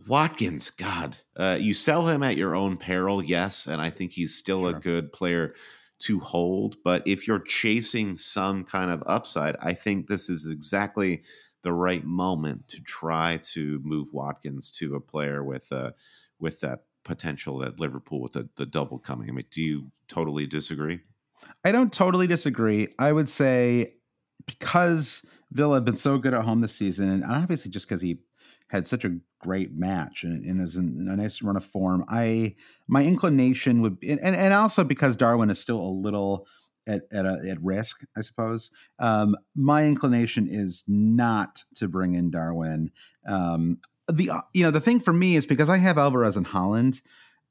Watkins, God, uh, you sell him at your own peril, yes, and I think he's still sure. a good player to hold. But if you're chasing some kind of upside, I think this is exactly the right moment to try to move Watkins to a player with a with that potential at Liverpool with the, the double coming. I mean, do you totally disagree? I don't totally disagree. I would say because Villa have been so good at home this season, and obviously just because he had such a great match and, and is in a nice run of form, I my inclination would be, and, and also because Darwin is still a little at at, a, at risk, I suppose. Um, my inclination is not to bring in Darwin. Um, the you know the thing for me is because I have Alvarez and Haaland.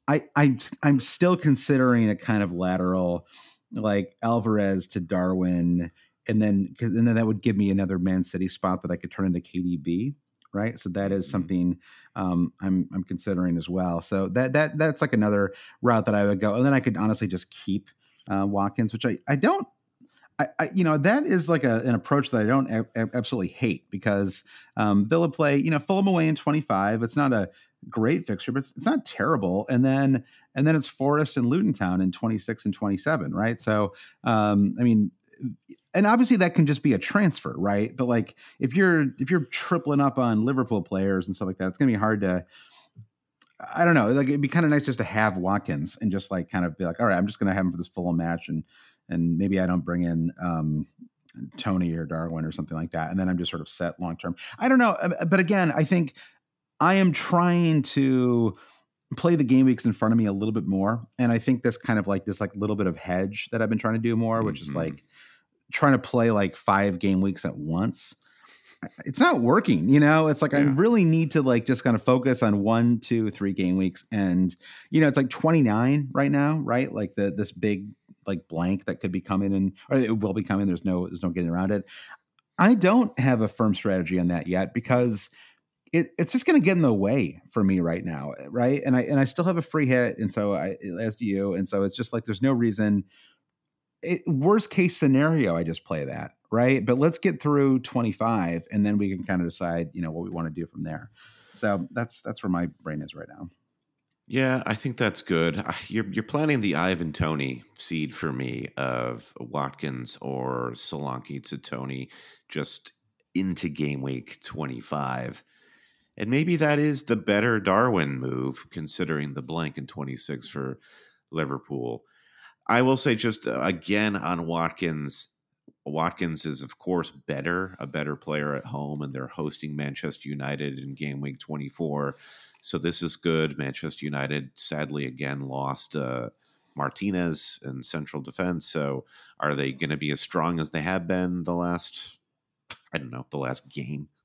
I I I'm still considering a kind of lateral like Alvarez to Darwin, and then and then that would give me another Man City spot that I could turn into KDB, right? So that is mm-hmm. something um, I'm I'm considering as well. So that that that's like another route that I would go, and then I could honestly just keep uh, Watkins, which I I don't. I, I, you know that is like a, an approach that I don't a, a, absolutely hate because um, Villa play you know Fulham away in 25. It's not a great fixture, but it's, it's, not terrible. And then and then it's Forest and Luton Town in 26 and 27, right? So um, I mean, and obviously that can just be a transfer, right? But like if you're if you're tripling up on Liverpool players and stuff like that, it's gonna be hard to. I don't know. Like it'd be kind of nice just to have Watkins and just like kind of be like, all right, I'm just gonna have him for this full match, and and maybe I don't bring in um, Toney or Darwin or something like that, and then I'm just sort of set long term. I don't know, uh, but again, I think I am trying to play the game weeks in front of me a little bit more. And I think this kind of like this like little bit of hedge that I've been trying to do more, which mm-hmm. is like trying to play like five game weeks at once. It's not working, you know. It's like yeah. I really need to like just kind of focus on one, two, three game weeks, and you know, it's like twenty nine right now, right? Like the this big like blank that could be coming and or it will be coming. There's no there's no getting around it. I don't have a firm strategy on that yet because it, it's just going to get in the way for me right now, right? And I and I still have a free hit, and so I as do you, and so it's just like there's no reason. It, worst case scenario, I just play that, right? But let's get through 25, and then we can kind of decide, you know, what we want to do from there. So that's that's where my brain is right now. Yeah, I think that's good. You're you're planning the Ivan Toney seed for me of Watkins or Solanke to Toney just into game week 25 and maybe that is the better Darwin move, considering the blank in 26 for Liverpool. I will say just uh, again on Watkins. Watkins is, of course, better, a better player at home, and they're hosting Manchester United in game week 24. So this is good. Manchester United, sadly, again lost uh, Martinez in central defense. So are they going to be as strong as they have been the last, I don't know, the last game?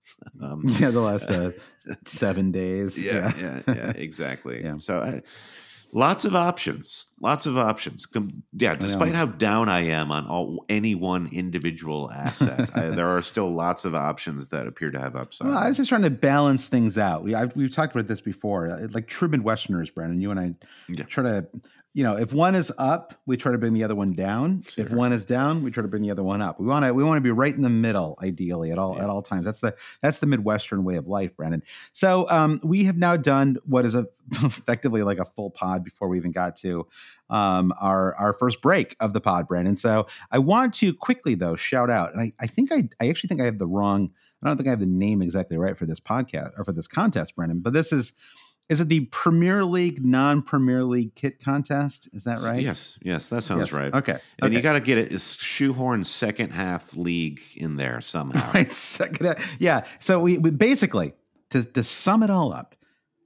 Um, yeah, the last uh, seven days. Yeah, yeah, yeah, yeah exactly. yeah. So, I, lots of options. Lots of options. Yeah, despite how down I am on all any one individual asset, I, there are still lots of options that appear to have upside. Well, I was just trying to balance things out. We, we've talked about this before, like true Midwesterners, Brandon. You and I yeah. try to you know, if one is up, we try to bring the other one down. Sure. If one is down, we try to bring the other one up. We want to we want to be right in the middle, ideally, at all yeah. at all times. That's the that's the Midwestern way of life, Brandon. So um, we have now done what is a, effectively like a full pod before we even got to um, our our first break of the pod, Brandon. So I want to quickly though shout out, and I, I think I I actually think I have the wrong. I don't think I have the name exactly right for this podcast or for this contest, Brandon. But this is is it the Premier League non-Premier League kit contest? Is that right? Yes, yes, that sounds yes. right. Okay, and okay. you got to get it. Is shoehorn second half league in there somehow? Right, second. Half, yeah. So we, we basically to to sum it all up,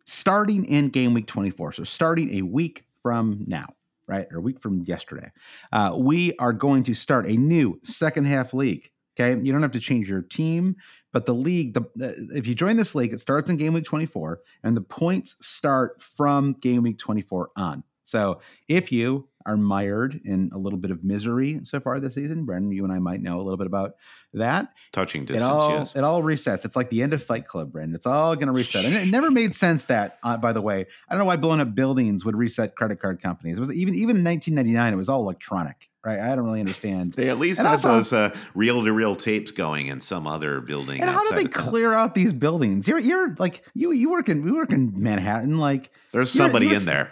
starting in game week twenty four. So starting a week from now, right, or a week from yesterday, uh, we are going to start a new second half league Okay, you don't have to change your team, but the league, the, if you join this league, it starts in game week 24, and the points start from game week 24 on. So if you are mired in a little bit of misery so far this season, Brendan, you and I might know a little bit about that. Touching distance, it all, yes. It all resets. It's like the end of Fight Club, Brendan. It's all going to reset. And it never made sense that, uh, by the way, I don't know why blowing up buildings would reset credit card companies. It was even even in 1999, it was all electronic right? I don't really understand. They at least and had those uh, reel-to-reel tapes going in some other building. And how do they clear out these buildings? You're you're like you you work in we work in Manhattan. Like there's somebody you're, you're, in there.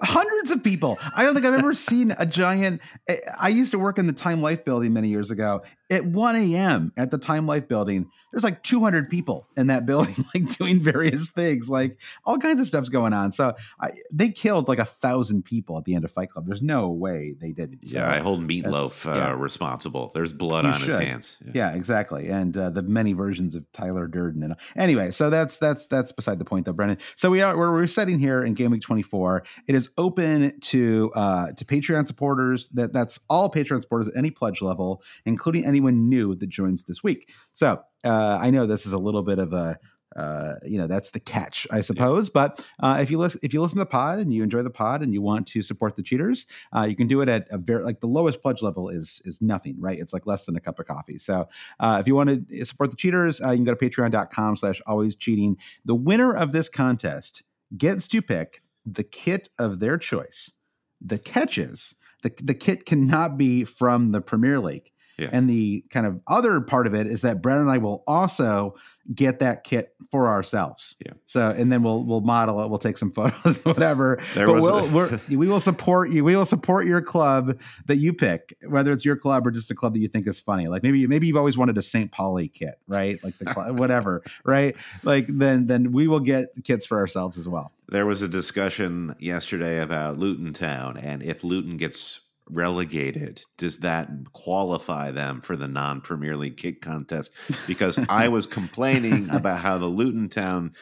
Hundreds of people. I don't think I've ever seen a giant. Eh, I used to work in the Time Life building many years ago. At 1 a.m. at the Time Life building, there's like 200 people in that building, like doing various things, like all kinds of stuff's going on. So I, they killed like a thousand people at the end of Fight Club. There's no way they didn't. So yeah, I hold Meatloaf uh, yeah. responsible. There's blood you on should. his hands. Yeah, yeah exactly. And uh, the many versions of Tyler Durden. And anyway, so that's that's that's beside the point, though, Brendan. So we are we're, we're setting here in Game Week 24. It is open to uh, to Patreon supporters. That that's all Patreon supporters at any pledge level, including anyone new that joins this week. So uh, I know this is a little bit of a uh, you know that's the catch, I suppose. Yeah. But uh, if you listen, if you listen to the pod and you enjoy the pod and you want to support the cheaters, uh, you can do it at a very like the lowest pledge level is is nothing, right? It's like less than a cup of coffee. So uh, if you want to support the cheaters, uh, you can go to Patreon.com/slash Always Cheating. The winner of this contest gets to pick the kit of their choice. The catches the the kit cannot be from the Premier League. Yes. And the kind of other part of it is that Brad and I will also get that kit for ourselves. Yeah. So and then we'll we'll model it. We'll take some photos, whatever. There but we'll a- we will support you. We will support your club that you pick, whether it's your club or just a club that you think is funny. Like maybe maybe you've always wanted a St. Pauli kit, right? Like the club, whatever, right? Like then then we will get kits for ourselves as well. There was a discussion yesterday about Luton Town, and if Luton gets relegated, does that qualify them for the non Premier League kick contest? Because I was complaining about how the Luton Town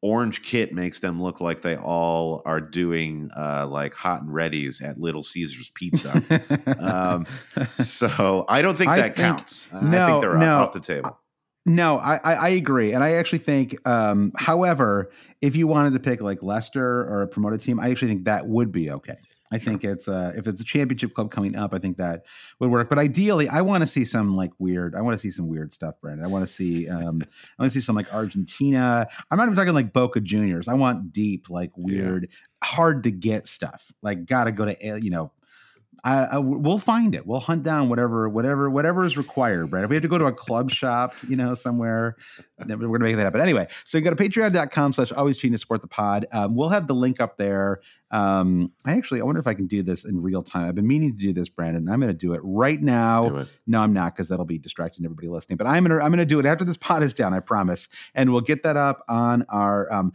orange kit makes them look like they all are doing uh, like hot and readies at Little Caesars Pizza. um, so I don't think that think, counts. No, I think they're no, off the table. No, I, I agree, and I actually think. Um, however, if you wanted to pick like Leicester or a promoted team, I actually think that would be okay. I think it's uh, if it's a championship club coming up, I think that would work. But ideally, I want to see some like weird. I want to see some weird stuff, Brandon. I want to see. Um, I want to see some like Argentina. I'm not even talking like Boca Juniors. I want deep, like weird, yeah. hard to get stuff. Like got to go to eh, you know I, I, we'll find it. We'll hunt down whatever, whatever, whatever is required, right? If we have to go to a club shop, you know, somewhere, we're gonna make that happen. Anyway, so you go to patreon.com slash always cheating to support the pod. Um, we'll have the link up there. Um, I actually I wonder if I can do this in real time. I've been meaning to do this, Brandon. I'm gonna do it right now. It. No, I'm not, because that'll be distracting everybody listening. But I'm gonna I'm gonna do it after this pod is down, I promise. And we'll get that up on our um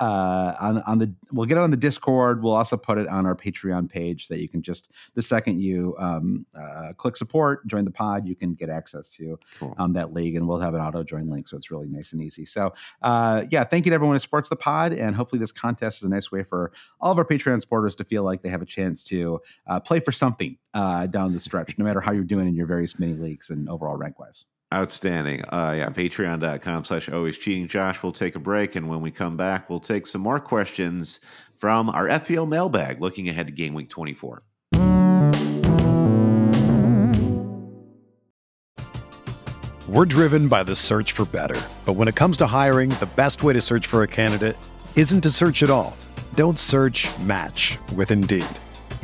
uh, on on the we'll get it on the Discord. We'll also put it on our Patreon page that you can just the second you um, uh, click support, join the pod, you can get access to cool. um, that league, and we'll have an auto join link, so it's really nice and easy. So uh, yeah, thank you to everyone who supports the pod, and hopefully this contest is a nice way for all of our Patreon supporters to feel like they have a chance to uh, play for something uh, down the stretch, no matter how you're doing in your various mini leagues and overall rank wise. Outstanding. Uh, yeah, patreon.com slash always cheating. Josh, we'll take a break. And when we come back, we'll take some more questions from our FPL mailbag looking ahead to game week 24. We're driven by the search for better. But when it comes to hiring, the best way to search for a candidate isn't to search at all. Don't search match with Indeed.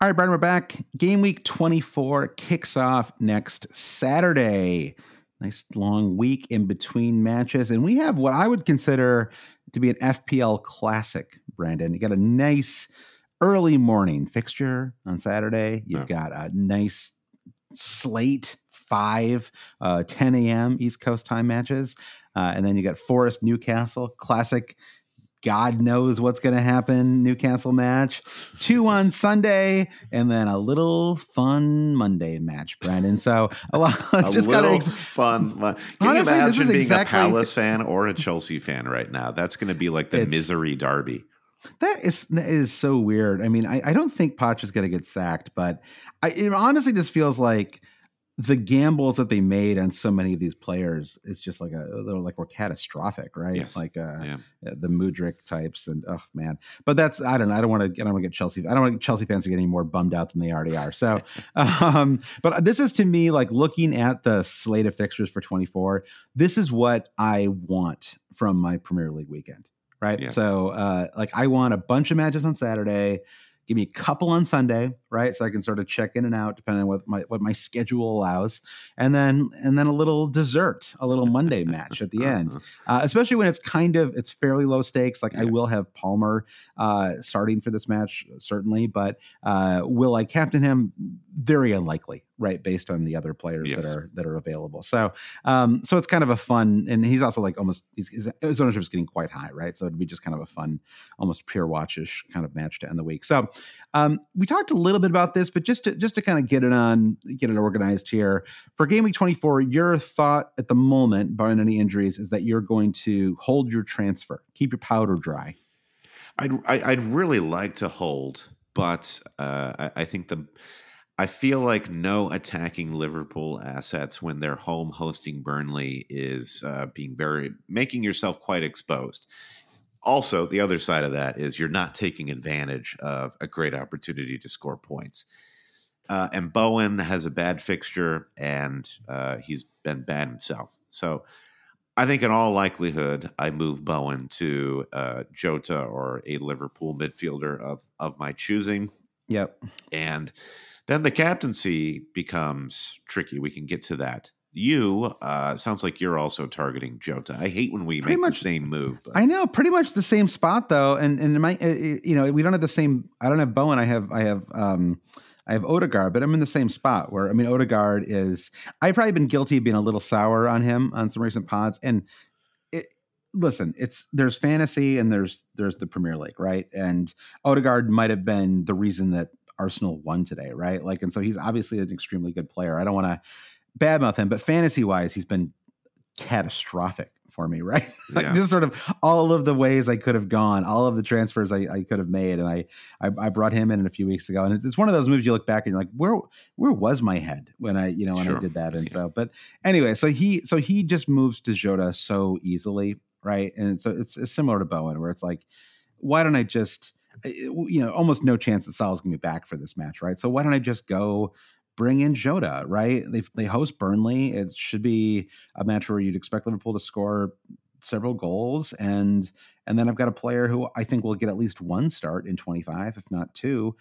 All right, Brian, we're back. Game week 24 kicks off next Saturday. Nice long week in between matches. And we have what I would consider to be an FPL classic, Brandon. You got a nice early morning fixture on Saturday. You've got a nice slate, five, uh, 10 a.m. East Coast time matches. Uh, and then you got Forest Newcastle, classic God knows what's going to happen. Newcastle match, two on Sunday, and then a little fun Monday match, Brandon. So a lot, a just got ex- fun. Can Honestly, you imagine being exactly, a Palace fan or a Chelsea fan right now? That's going to be like the misery derby. That is that is so weird. I mean, I, I don't think Poch is going to get sacked, but I, it honestly just feels like the gambles that they made on so many of these players is just like a little like were catastrophic, right? Yes. Like uh, yeah. the Mudryk types and oh man. But that's I don't know. I don't want to I don't want to get Chelsea. I don't want Chelsea fans to get any more bummed out than they already are. So, um, but this is to me like looking at the slate of fixtures for 24. This is what I want from my Premier League weekend, right? Yes. So, uh, like I want a bunch of matches on Saturday give me a couple on Sunday, right? So I can sort of check in and out depending on what my what my schedule allows, and then and then a little dessert, a little Monday match at the end, uh, especially when it's kind of it's fairly low stakes. Like yeah. I will have Palmer uh, starting for this match certainly, but uh, will I captain him? Very unlikely, right? Based on the other players yes. that are that are available. So um, so it's kind of a fun, and he's also like almost his, his ownership is getting quite high, right? So it'd be just kind of a fun, almost pure watchish kind of match to end the week. So um, we talked a little bit about this, but just to just to kind of get it on, get it organized here for game week 24, your thought at the moment, barring any injuries, is that you're going to hold your transfer, keep your powder dry. I'd I'd really like to hold, but uh, I, I think the I feel like no attacking Liverpool assets when they're home hosting Burnley is uh, being very making yourself quite exposed also, the other side of that is you're not taking advantage of a great opportunity to score points. Uh, and Bowen has a bad fixture, and uh, he's been bad himself. So I think, in all likelihood, I move Bowen to uh, Jota or a Liverpool midfielder of of my choosing. Yep. And then the captaincy becomes tricky. We can get to that you uh, sounds like you're also targeting Jota. I hate when we pretty make much, the same move. But. I know, pretty much the same spot though, and and my you know we don't have the same. I don't have Bowen. I have I have um I have Odegaard, but I'm in the same spot where I mean Odegaard is. I've probably been guilty of being a little sour on him on some recent pods, and it. Listen, it's there's fantasy and there's there's the Premier League, right? And Odegaard might have been the reason that Arsenal won today, right? Like, and so he's obviously an extremely good player. I don't want to badmouth him, but fantasy wise, he's been catastrophic for me, right? like yeah. just sort of all of the ways I could have gone, all of the transfers I, I could have made, and I, I, I brought him in a few weeks ago, and it's, it's, one of those moves you look back and you're like, where where was my head when I you know when sure. I did that, and yeah. so but anyway, so he so he just moves to Jota so easily, right? And so it's, it's similar to Bowen, where it's like, why don't I just you know almost no chance that Salah's gonna be back for this match, right? So why don't I just go bring in Jota, right? They they host Burnley. It should be a match where you'd expect Liverpool to score several goals and and then I've got a player who I think will get at least one start in 25 if not two.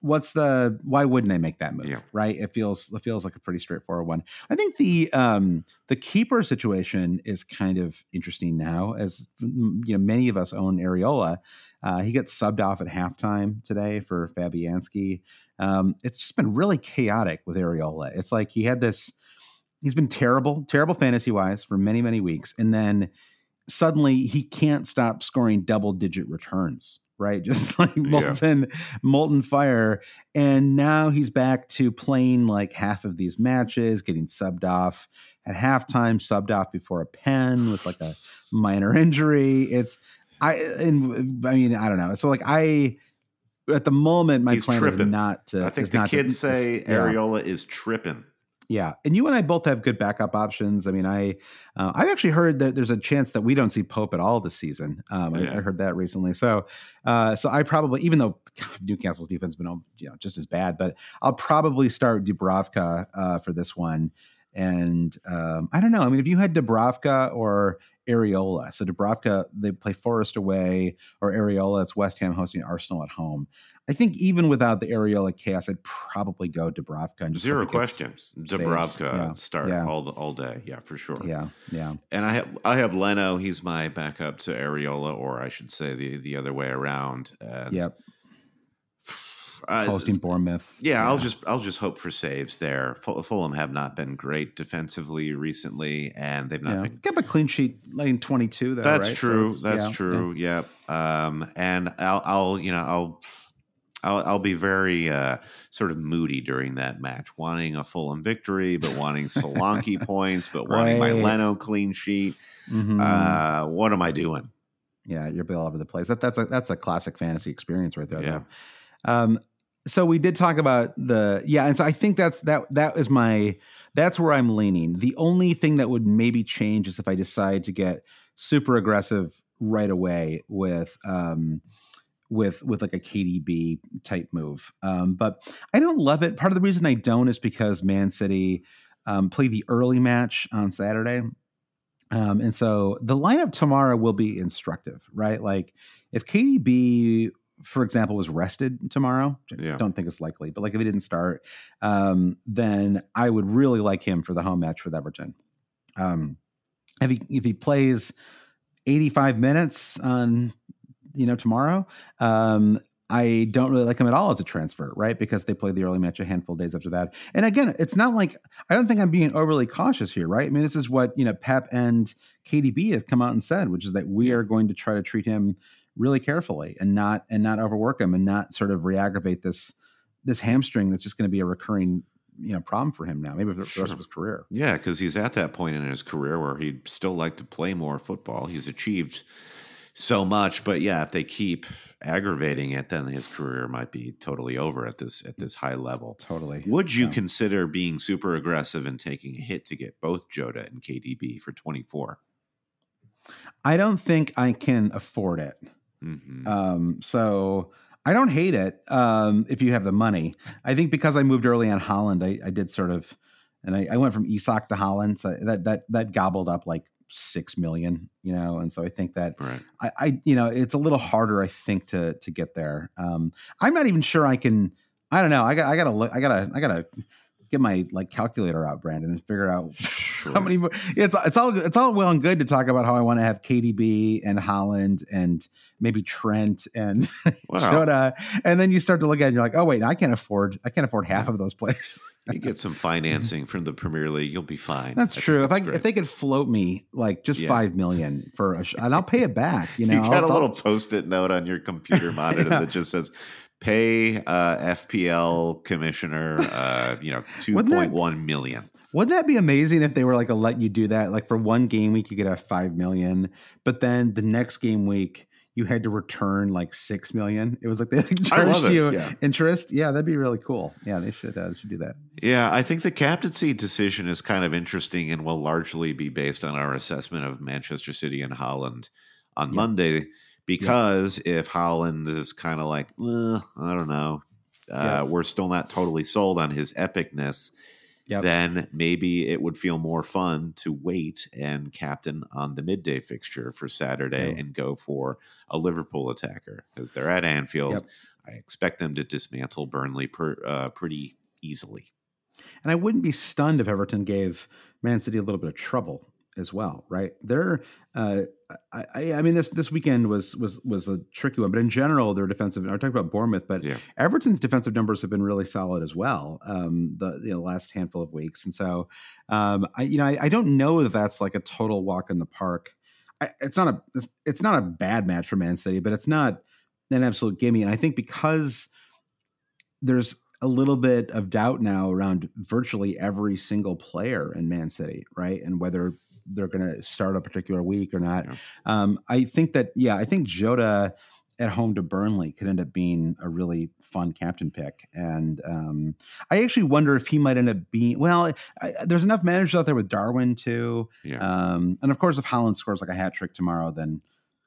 What's the why wouldn't I make that move? Yeah. Right? It feels it feels like a pretty straightforward one. I think the um the keeper situation is kind of interesting now as you know many of us own Areola. Uh, he gets subbed off at halftime today for Fabianski. Um, it's just been really chaotic with Areola. It's like he had this, he's been terrible, terrible fantasy wise for many, many weeks. And then suddenly he can't stop scoring double digit returns, right? Just like molten, yeah. molten fire. And now he's back to playing like half of these matches, getting subbed off at halftime, subbed off before a pen with like a minor injury. It's, I, and I mean, I don't know. So like I, at the moment, my He's plan tripping. is not to. I think the kids to, say yeah. Areola is tripping. Yeah, and you and I both have good backup options. I mean, I uh, I've actually heard that there's a chance that we don't see Pope at all this season. Um, yeah. I, I, heard that recently. So, uh, so I probably, even though Newcastle's defense has been you know just as bad, but I'll probably start Dubravka uh, for this one. And um, I don't know. I mean, if you had Dubravka or Areola. So Dubravka, they play Forest away, or Areola, it's West Ham hosting Arsenal at home. I think even without the Areola chaos, I'd probably go Dubravka. And Zero hope he gets questions. Dubravka Yeah, start yeah. all the, all day. Yeah, for sure. Yeah, yeah, And I have I have Leno. He's my backup to Areola, or I should say the the other way around. And yep. I- Hosting Bournemouth. yeah, I'll just I'll just hope for saves there. Ful- Fulham have not been great defensively recently, and they've not yeah. been. Kept a clean sheet lane twenty two. Though, That's right? True. it's- That's yeah, true. Yep. Um, and I'll I'll you know I'll. I'll, I'll be very uh, sort of moody during that match, wanting a Fulham victory, but wanting Solanke points, but wanting my Leno clean sheet. Yeah. Mhm. Uh, what am I doing? yeah, you'll be all over the place. That, that's a that's a classic fantasy experience right there. Yeah. Um, so we did talk about the yeah, and so I think that's that that is my that's where I'm leaning. The only thing that would maybe change is if I decide to get super aggressive right away with um with with like a KDB type move. Um, but I don't love it. Part of the reason I don't is because Man City um, play the early match on Saturday. Um, and so the lineup tomorrow will be instructive, right? Like if KDB, for example, was rested tomorrow, I Yeah. don't think it's likely, but like if he didn't start, um, then I would really like him for the home match with Everton. Um, if he if he plays 85 minutes on you know tomorrow, um, I don't really like him at all as a transfer, right? Because they play the early match a handful of days after that. And again, it's not like I don't think I'm being overly cautious here, right? I mean, this is what you know Pep and KDB have come out and said, which is that we are going to try to treat him really carefully and not and not overwork him and not sort of re-aggravate this this hamstring that's just going to be a recurring you know problem for him now, maybe for the rest of his career. Yeah, because he's at that point in his career where he'd still like to play more football. He's achieved so much, but yeah, if they keep aggravating it, then his career might be totally over at this at this high level. Totally. Would you Yeah. consider being super aggressive and taking a hit to get both Jota and KDB for 24? I don't think I can afford it. Hmm Um, so I don't hate it um, if you have the money. I think because I moved early on Haaland, I, I did sort of, and I, I went from Isak to Haaland, so that that that gobbled up like six million, you know, and so I think that right. I, I you know it's a little harder, I think, to to get there. Um, I'm not even sure I can. I don't know. I got I gotta look. I gotta I gotta get my like calculator out, Brandon, and figure out Sure. how many. It's it's all it's all well and good to talk about how I want to have KDB and Haaland and maybe Trent and Wow. Jota, and then you start to look at it and you're like, oh wait, I can't afford I can't afford half of those players. You get some financing from the Premier League, you'll be fine. That's I true. If I great. if they could float me like just Yeah. five million for a, sh- and I'll pay it back. You know, you got I'll- a I'll- little post-it note on your computer monitor Yeah. that just says pay uh, FPL commissioner uh, you know 2.1 million. Wouldn't that be amazing if they were like a let you do that? Like for one game week, you could have five million, but then the next game week you had to return like six million. It was like they like, charged it, you yeah. interest. Yeah, that'd be really cool. Yeah, they should uh, they should do that. Yeah, I think the captaincy decision is kind of interesting and will largely be based on our assessment of Manchester City and Haaland on Yeah. Monday. Because if Haaland is kind of like, "Eh, I don't know, uh, Yeah. we're still not totally sold on his epicness, Yep. then maybe it would feel more fun to wait and captain on the midday fixture for Saturday Yeah. and go for a Liverpool attacker because they're at Anfield. Yep. I expect them to dismantle Burnley per, uh, pretty easily. And I wouldn't be stunned if Everton gave Man City a little bit of trouble as well, right? They're, uh, I, I, I mean, this this weekend was was was a tricky one, but in general, their defensive. I talked about Bournemouth, but Yeah. Everton's defensive numbers have been really solid as well. Um, the you know, last handful of weeks, and so um, I, you know, I, I don't know that that's like a total walk in the park. I, it's not a it's, it's not a bad match for Man City, but it's not an absolute gimme. And I think because there's a little bit of doubt now around virtually every single player in Man City, right? And whether they're going to start a particular week or not. Yeah. Um, I think that, yeah, I think Jota at home to Burnley could end up being a really fun captain pick. And um, I actually wonder if he might end up being, well, I, there's enough managers out there with Darwin too. Yeah. Um, and of course, if Haaland scores like a hat trick tomorrow, then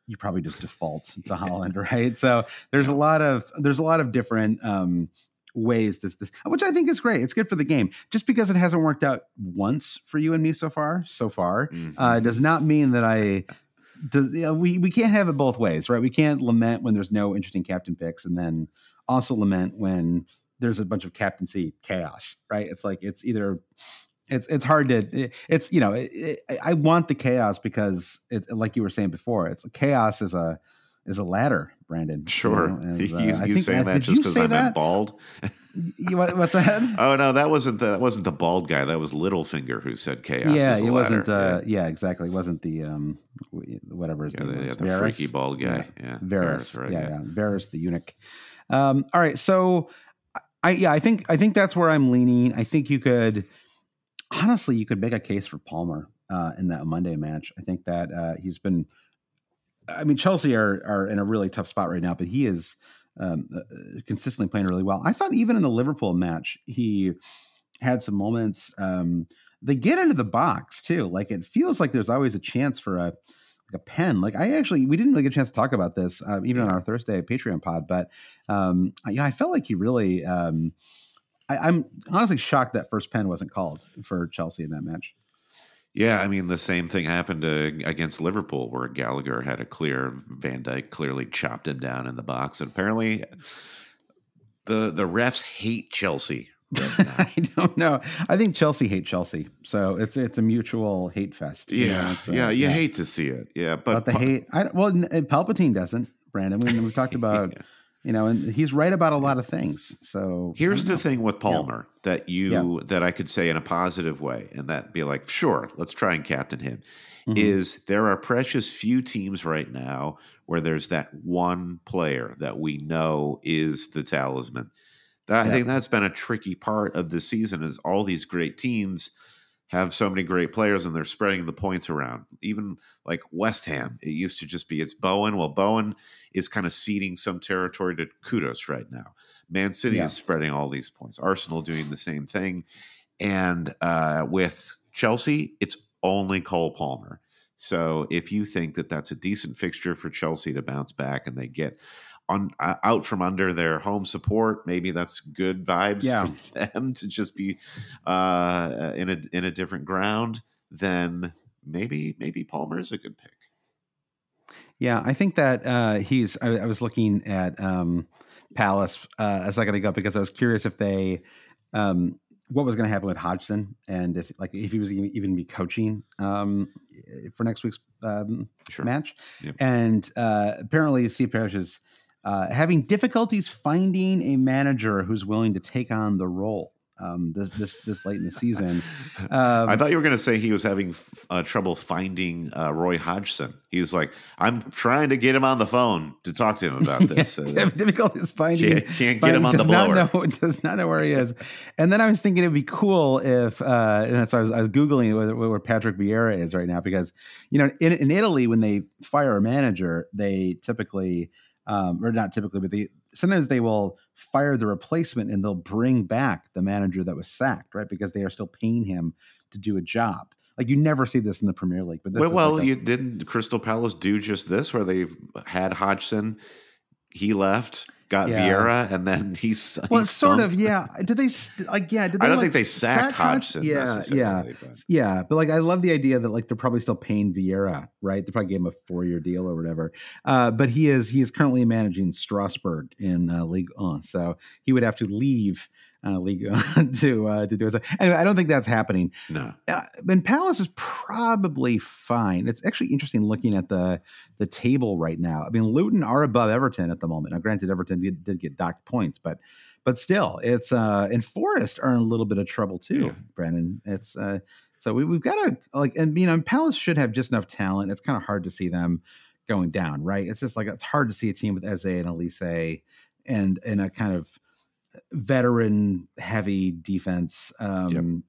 you probably just default to Haaland, right? So there's a lot of there's a lot of different um, ways this this which I think is great. It's good for the game. Just because it hasn't worked out once for you and me so far, so far, Mhm. uh, does not mean that I. Does, you know, we we can't have it both ways, right? We can't lament when there's no interesting captain picks, and then also lament when there's a bunch of captaincy chaos, right? It's like it's either it's it's hard to it's you know it, it, I want the chaos because it like you were saying before, it's chaos is a is a ladder, Brandon. Sure, you, know, as, uh, you, you saying that just because I'm that? bald. what, what's that? oh no, that wasn't the that wasn't the bald guy. That was Littlefinger who said chaos. Yeah, it wasn't. Uh, yeah. yeah. exactly. It wasn't the um, whatever his yeah, name the, was. Yeah, the freaky bald guy. Yeah, yeah. Varys. Varys right, yeah, yeah, Varys the eunuch. Um, all right, so I yeah, I think I think that's where I'm leaning. I think you could honestly you could make a case for Palmer uh, in that Monday match. I think that uh, he's been. I mean, Chelsea are are in a really tough spot right now, but he is um, uh, consistently playing really well. I thought even in the Liverpool match, he had some moments. Um, they get into the box too. Like it feels like there's always a chance for a like a pen. Like I actually we didn't really get a chance to talk about this uh, even on our Thursday Patreon pod, but um, yeah, I felt like he really. Um, I, am honestly shocked that first pen wasn't called for Chelsea in that match. Yeah, I mean the same thing happened to, against Liverpool, where Gallagher had a clear Van Dijk clearly chopped him down in the box, and apparently the the refs hate Chelsea. I don't know. I think Chelsea hate Chelsea, so it's it's a mutual hate fest. Yeah, you know, a, yeah, you yeah. hate to see it. Yeah, but, but the hate. I, well, Palpatine doesn't. Brandon, we, we talked about. yeah you know, and he's right about a lot of things. So here's the thing with Palmer yeah. that you yeah. that I could say in a positive way, and that be like, sure, let's try and captain him. Mm-hmm. Is there are precious few teams right now where there's that one player that we know is the talisman. That, yeah. I think that's been a tricky part of the season. Is all these great teams have so many great players and they're spreading the points around. Even like West Ham, it used to just be it's Bowen. Well, Bowen is kind of ceding some territory to Kudus right now. Man City yeah. is spreading all these points. Arsenal doing the same thing. And uh, with Chelsea, it's only Cole Palmer. So if you think that that's a decent fixture for Chelsea to bounce back and they get on uh, out from under their home support. Maybe that's good vibes yeah. for them to just be uh, in a in a different ground. Then maybe maybe Palmer is a good pick. Yeah, I think that uh, he's. I, I, was looking at um, Palace uh, a second ago because I was curious if they. Um, what was going to happen with Hodgson, and if like if he was even be coaching um, for next week's um, sure. match, yep. and uh, apparently Steve Parish is uh, having difficulties finding a manager who's willing to take on the role. Um, this this this late in the season. Um, I thought you were going to say he was having uh, trouble finding uh, Roy Hodgson. He was like, "I'm trying to get him on the phone to talk to him about this." yeah, uh, difficulties finding. Can't, can't get him on the blower. Not know, does not know where he is. and then I was thinking it'd be cool if, uh, and that's why I was, I was googling where, where, Patrick Vieira is right now because you know in, in Italy when they fire a manager, they typically um, or not typically, but they sometimes they will fire the replacement and they'll bring back the manager that was sacked, right? Because they are still paying him to do a job. Like you never see this in the Premier League. But well, well like a, you didn't Crystal Palace do just this, where they've had Hodgson, he left, got yeah. Vieira, and then he's well, sort of, yeah. Did they like, yeah? Did they, I don't like, think they sacked sack Hodgson. Yeah, yeah, but. yeah. But like, I love the idea that like they're probably still paying Vieira, right? They probably gave him a four year deal or whatever. Uh, but he is he is currently managing Strasbourg in uh, League One, so he would have to leave uh, league to uh, to do it. So anyway, I don't think that's happening. No, uh, and Palace is probably fine. It's actually interesting looking at the the table right now. I mean, Luton are above Everton at the moment. Now, granted, Everton did, did get docked points, but but still, it's uh, and Forest are in a little bit of trouble too, yeah. Brandon. It's uh, so we, we've got to like, and you know, Palace should have just enough talent. It's kind of hard to see them going down, right? It's just like it's hard to see a team with Eze and Olise and and a kind of veteran heavy defense um,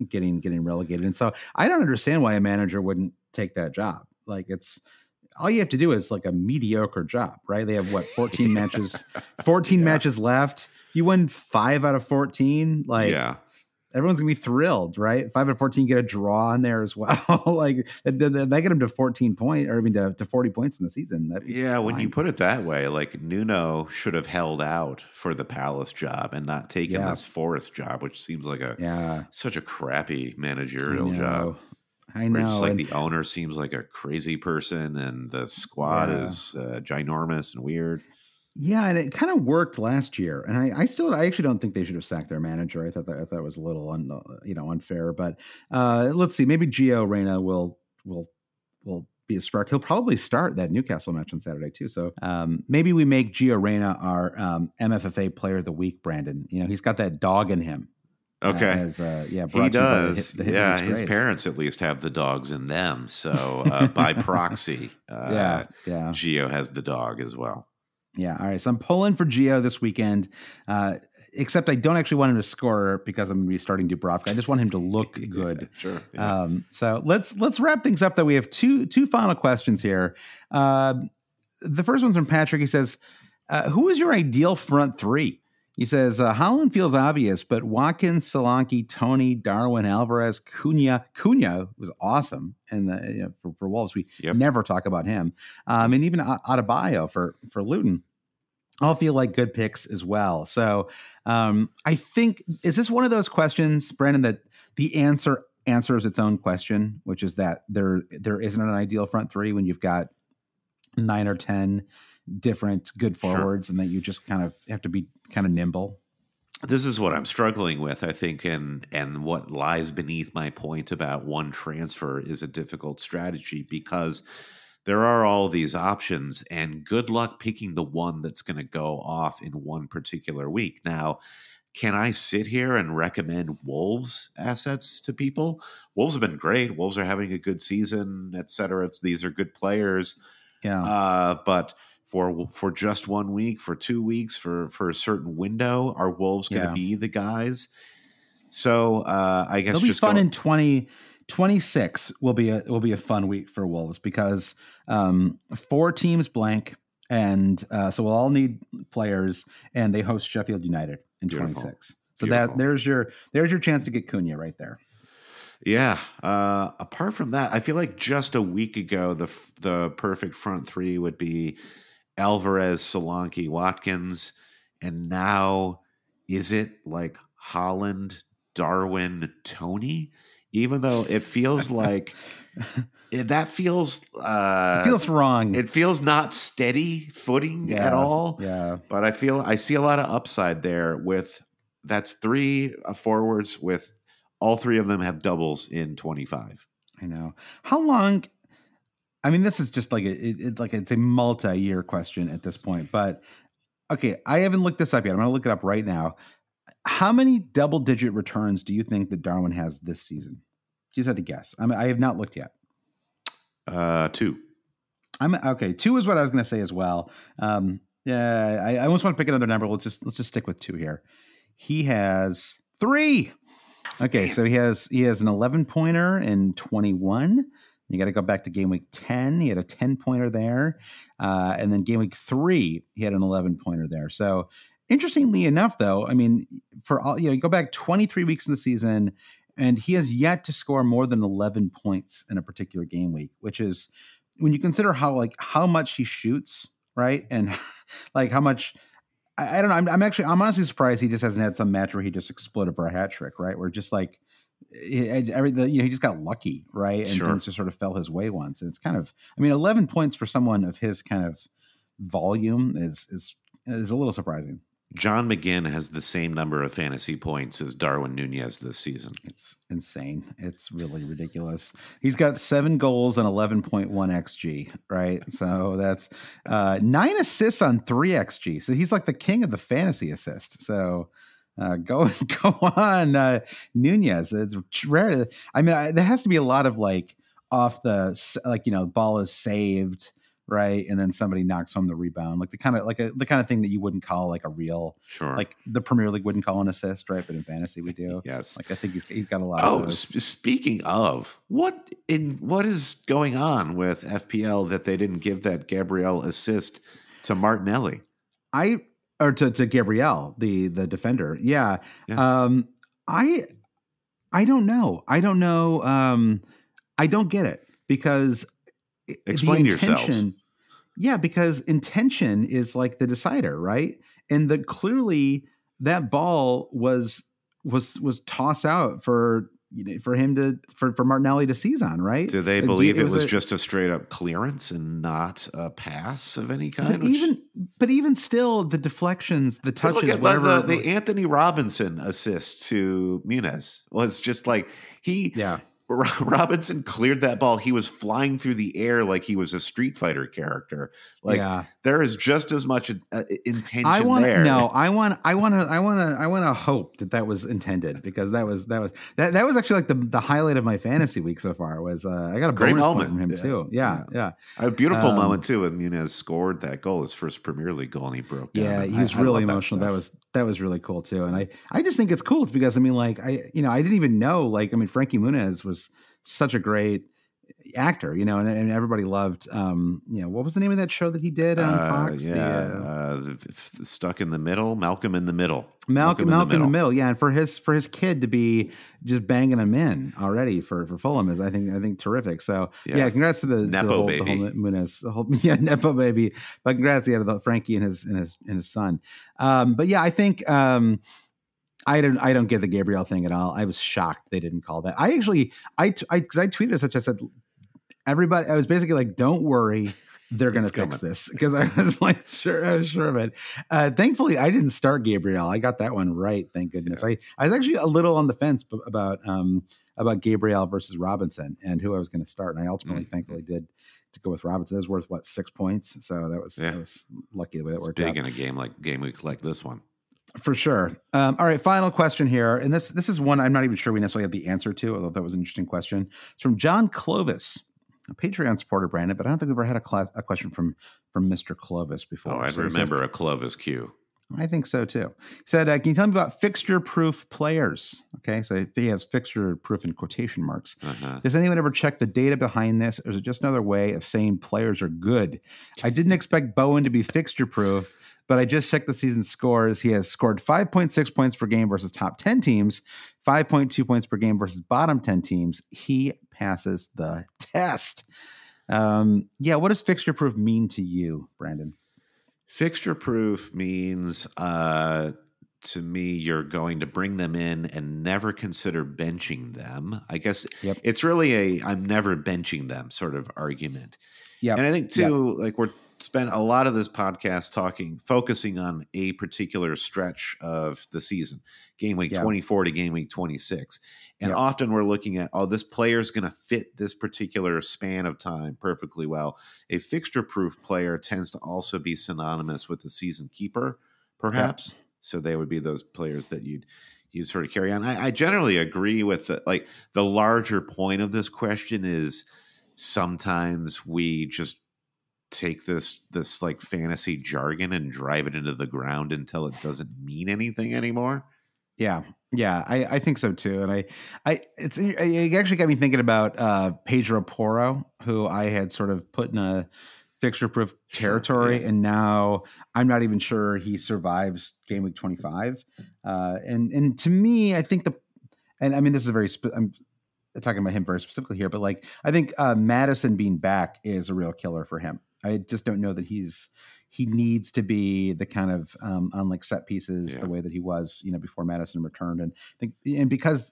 yep. getting getting relegated. And so I don't understand why a manager wouldn't take that job. Like it's all you have to do is like a mediocre job, right? They have what 14 matches 14 yeah. matches left. You win 5 out of 14, like Yeah everyone's gonna be thrilled, right? Five and fourteen get a draw in there as well. like they, get them to fourteen points, or I mean to, to forty points in the season. Yeah, fine. when you put it that way, like Nuno should have held out for the Palace job and not taken yeah. this Forest job, which seems like a yeah such a crappy managerial job. I know. Just like and, the owner seems like a crazy person, and the squad yeah. is uh, ginormous and weird. Yeah, and it kind of worked last year, and I, I still, I actually don't think they should have sacked their manager. I thought that I thought it was a little, un, you know, unfair. But uh, let's see, maybe Gio Reyna will will will be a spark. He'll probably start that Newcastle match on Saturday too. So um, maybe we make Gio Reyna our um, MFFA Player of the Week. Brandon, you know, he's got that dog in him. Okay. Uh, as, uh, yeah, he does. The, the yeah, his parents at least have the dogs in them. So uh, by proxy, uh, yeah, yeah, Gio has the dog as well. Yeah. All right. So I'm pulling for Gio this weekend. Uh, except I don't actually want him to score because I'm going to be starting Dubravka. I just want him to look good. yeah, sure. Yeah. Um, so let's let's wrap things up. Though we have two two final questions here. Uh, the first one's from Patrick. He says, uh, "Who is your ideal front three? He says uh, Haaland feels obvious, but Watkins, Solanke, Toney, Darwin, Alvarez, Cunha. Cunha was awesome, and you know, for, for Wolves, we yep. never talk about him. Um, and even Adebayo for for Luton, all feel like good picks as well. So um, I think is this one of those questions, Brandon, that the answer answers its own question, which is that there there isn't an ideal front three when you've got nine or ten different good forwards sure. and that you just kind of have to be kind of nimble this is what I'm struggling with, I think, and and what lies beneath my point about one transfer is a difficult strategy because there are all these options, and good luck picking the one that's going to go off in one particular week. Now, can I sit here and recommend Wolves assets to people? Wolves have been great. Wolves are having a good season, et cetera. It's, these are good players. Yeah. Uh, but for for just one week, for two weeks, for for a certain window? Are Wolves going to yeah. be the guys? So uh, I guess it'll be fun go- in 20, 26 will be a will be a fun week for Wolves because um, four teams blank, and uh, so we'll all need players, and they host Sheffield United in twenty six. So Beautiful. that there's your there's your chance to get Cunha right there. Yeah. Uh, apart from that, I feel like just a week ago, the the perfect front three would be Alvarez, Solanke, Watkins, and now is it like Haaland, Darwin, Toney? Even though it feels like it, that feels uh, it feels wrong. It feels not steady footing yeah, at all. Yeah, but I feel I see a lot of upside there. With that's three uh, forwards with all three of them have doubles in twenty five. I know. How long I mean, this is just like a, it, it, like it's a multi-year question at this point. But okay, I haven't looked this up yet. I'm going to look it up right now. How many double-digit returns do you think that Darwin has this season? Just had to guess. I mean, I have not looked yet. Uh, two. I'm okay. Two is what I was going to say as well. Um, yeah, I, I almost want to pick another number. Let's just let's just stick with two here. He has three. Okay, so he has he has an 11 pointer in 21. You got to go back to game week 10. He had a 10 pointer there. Uh, and then game week three, he had an 11 pointer there. So, interestingly enough, though, I mean, for all, you know, go back 23 weeks in the season, and he has yet to score more than 11 points in a particular game week, which is when you consider how, like, how much he shoots, right? And like how much. I, I don't know. I'm, I'm actually, I'm honestly surprised he just hasn't had some match where he just exploded for a hat trick, right? Where just like, every the, you know he just got lucky right and sure. things just sort of fell his way once and it's kind of i mean 11 points for someone of his kind of volume is is is a little surprising John McGinn has the same number of fantasy points as Darwin Nunez this season. It's insane. It's really ridiculous. He's got seven goals and 11.1 XG, right? So that's uh, nine assists on three XG. So he's like the king of the fantasy assist. So uh, go go on, uh, Nunez. It's rare. I mean, I, there has to be a lot of like off the like you know ball is saved right, and then somebody knocks home the rebound, like the kind of like a, the kind of thing that you wouldn't call like a real sure, like the Premier League wouldn't call an assist, right? But in fantasy we do. yes, like I think he's he's got a lot. Of Oh, sp- speaking of what in what is going on with FPL that they didn't give that Gabriel assist to Martinelli? I or to, to Gabriel, the the defender. Yeah. yeah. Um I I don't know. I don't know. Um I don't get it because explain yourself. Yeah, because intention is like the decider, right? And the clearly that ball was was was tossed out for you know, for him to for for Martinelli to seize on, right? Do they believe it, it was, a, just a straight up clearance and not a pass of any kind? Which... Even but even still, the deflections, the touches, look at whatever. the, the Anthony Robinson assist to Muniz was just like he yeah, Robinson cleared that ball. He was flying through the air like he was a Street Fighter character. Like yeah. there is just as much uh, intention I want there. no. I want. I want to. I want to. I want to hope that that was intended because that was that was that that was actually like the the highlight of my fantasy week so far. Was uh, I got a Great bonus moment. from him Yeah. too. Yeah, yeah, a beautiful Um, moment too when Muniz scored that goal, his first Premier League goal, and he broke yeah. And He was I really love emotional. That, stuff. was that was really cool too. And I I just think it's cool because I mean like I you know I didn't even know like I mean Frankie Muniz was such a great actor you know and, and everybody loved um you know what was the name of that show that he did on Uh, Fox yeah, the, uh, uh, the- the stuck in the middle, Malcolm in the middle, Malcolm, Malcolm in the middle, yeah, and for his for his kid to be just banging him in already for for Fulham is I think I think terrific. So yeah, Yeah. congrats to the, to the whole, baby. the whole Muniz, the whole yeah Nepo baby, but congrats yeah to the Frankie and his and his and his son. Um, but yeah, I think um, I don't I don't get the Gabriel thing at all. I was shocked they didn't call that. I actually I t- I because I tweeted as such I said everybody I was basically like don't worry. They're going to fix coming. this because I was like, sure, I was sure of it. Uh, thankfully, I didn't start Gabriel. I got that one right. Thank goodness. I, I was actually a little on the fence about um, about Gabriel versus Robinson and who I was going to start, and I ultimately, Mhm. thankfully, did to go with Robinson. It was worth what six points, so that was Yeah. that was lucky the way it It's worked big out in a game like game week like this one. for sure. Um, all right, final question here, and this this is one I'm not even sure we necessarily have the answer to, although that was an interesting question. It's from John Clovis, Patreon supporter, Brandon, but I don't think we've ever had a class a question from from Mr. Clovis before. Oh, I So he says- remember a Clovis Q. I think so too. He said, uh, "Can you tell me about fixture-proof players?" Okay, so he has fixture-proof in quotation marks. Uh-huh. Does anyone ever check the data behind this, or is it just another way of saying players are good? I didn't expect Bowen to be fixture-proof, but I just checked the season scores. He has scored 5.6 points per game versus top 10 teams, 5.2 points per game versus bottom 10 teams. He passes the test. Um, yeah, what does fixture-proof mean to you, Brandon? Fixture proof means uh, to me you're going to bring them in and never consider benching them. I guess Yep. it's really a I'm never benching them sort of argument. Yeah, And I think too, like we're spent a lot of this podcast talking, focusing on a particular stretch of the season, game week Yeah. 24 to game week 26. And Yeah. often we're looking at, oh, this player is going to fit this particular span of time perfectly well. A fixture proof player tends to also be synonymous with the season keeper, perhaps. So they would be those players that you'd you sort of carry on. I, I generally agree with the, like the larger point of this question is sometimes we just take this this like fantasy jargon and drive it into the ground until it doesn't mean anything anymore. Yeah, yeah, I, I think so too. And I, I, it's it actually got me thinking about uh, Pedro Porro, who I had sort of put in a fixture proof Sure, territory, yeah. and now I'm not even sure he survives game week 25. Uh, and and to me, I think the, and I mean this is a very spe- I'm talking about him very specifically here, but like I think uh, Maddison being back is a real killer for him. I just don't know that he's he needs to be the kind of um, on like set pieces Yeah. the way that he was, you know, before Maddison returned. And think, and because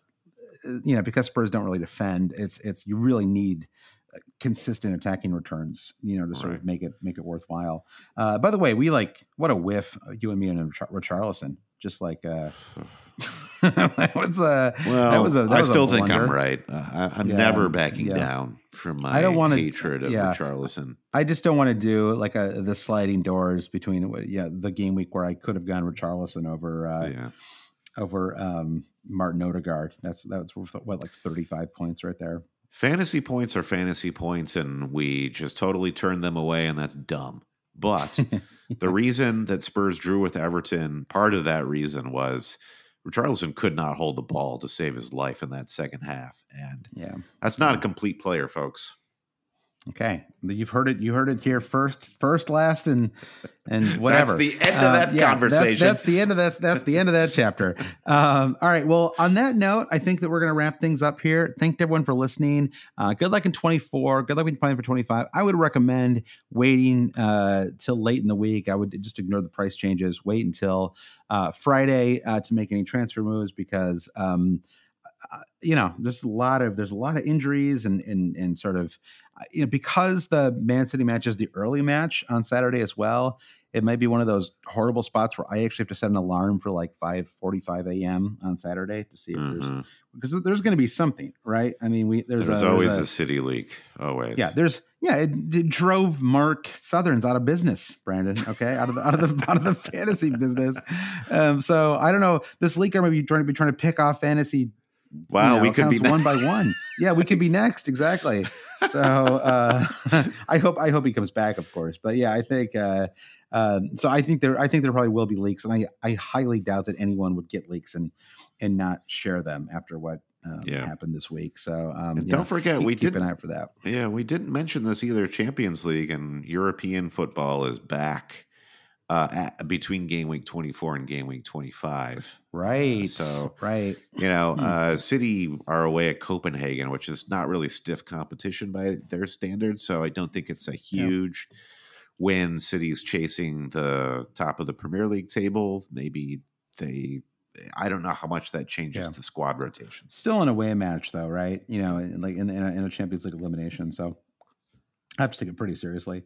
uh, you know, because Spurs don't really defend, it's it's you really need uh, consistent attacking returns, you know, to sort of make it make it worthwhile. Uh, by the way, we like what a whiff uh, you and me and Richar- Richarlison, just like uh, what's uh Well, that was a that I was a still think I'm right. Uh, I, I'm Yeah, never backing yeah. down from my I don't wanna- hatred of yeah. Richarlison. I just don't want to do like a the sliding doors between yeah the game week where I could have gone Richarlison over uh, yeah. over um, Martin Odegaard. That's that's worth what like thirty five points right there. Fantasy points are fantasy points, and we just totally turn them away, and that's dumb. But the reason that Spurs drew with Everton, part of that reason was Richarlison could not hold the ball to save his life in that second half. And Yeah. that's not a complete player, folks. Okay. You've heard it. You heard it here first, first, last, and and whatever. That's the end of Uh, that yeah, conversation. That's, that's the end of that. That's the end of that chapter. Um, all right. Well, on that note, I think that we're going to wrap things up here. Thank everyone for listening. Uh, good luck in 24. Good luck with planning for 25. I would recommend waiting uh, till late in the week. I would just ignore the price changes. Wait until uh, Friday uh, to make any transfer moves because. Um, uh, you know, there's a lot of there's a lot of injuries and and and sort of uh, you know because the Man City match is the early match on Saturday as well. it might be one of those horrible spots where I actually have to set an alarm for like 5:45 a.m. on Saturday to see if there's Mhm. because there's going to be something, right? I mean, we there's, There's, a, always a, a city leak. Always. yeah, there's yeah, it, it drove Mark Sutherns out of business, Brandon. Okay, out of the out of the out of the fantasy business. Um, so I don't know. This leaker may be trying to be trying to pick off fantasy. Wow, you know, we could be accounts one by one. Yeah, we could be next. Exactly. So uh, I hope I hope he comes back, of course. But yeah, I think. Uh, um, so I think there I think there probably will be leaks, and I I highly doubt that anyone would get leaks and and not share them after what. Um, Yeah. happened this week. So um, don't know, forget, keep, we keep an eye out for that. Yeah, we didn't mention this either. Champions League and European football is back uh, at, between game week 24 and game week 25. Right. so- right. You know, Hmm. uh, City are away at Copenhagen, which is not really stiff competition by their standards. So I don't think it's a huge win. City's chasing the top of the Premier League table. Maybe they, I don't know how much that changes Yeah. the squad rotation. Still an away match, though, right? You know, like in, in, a, in a Champions League elimination. So I have to take it pretty seriously.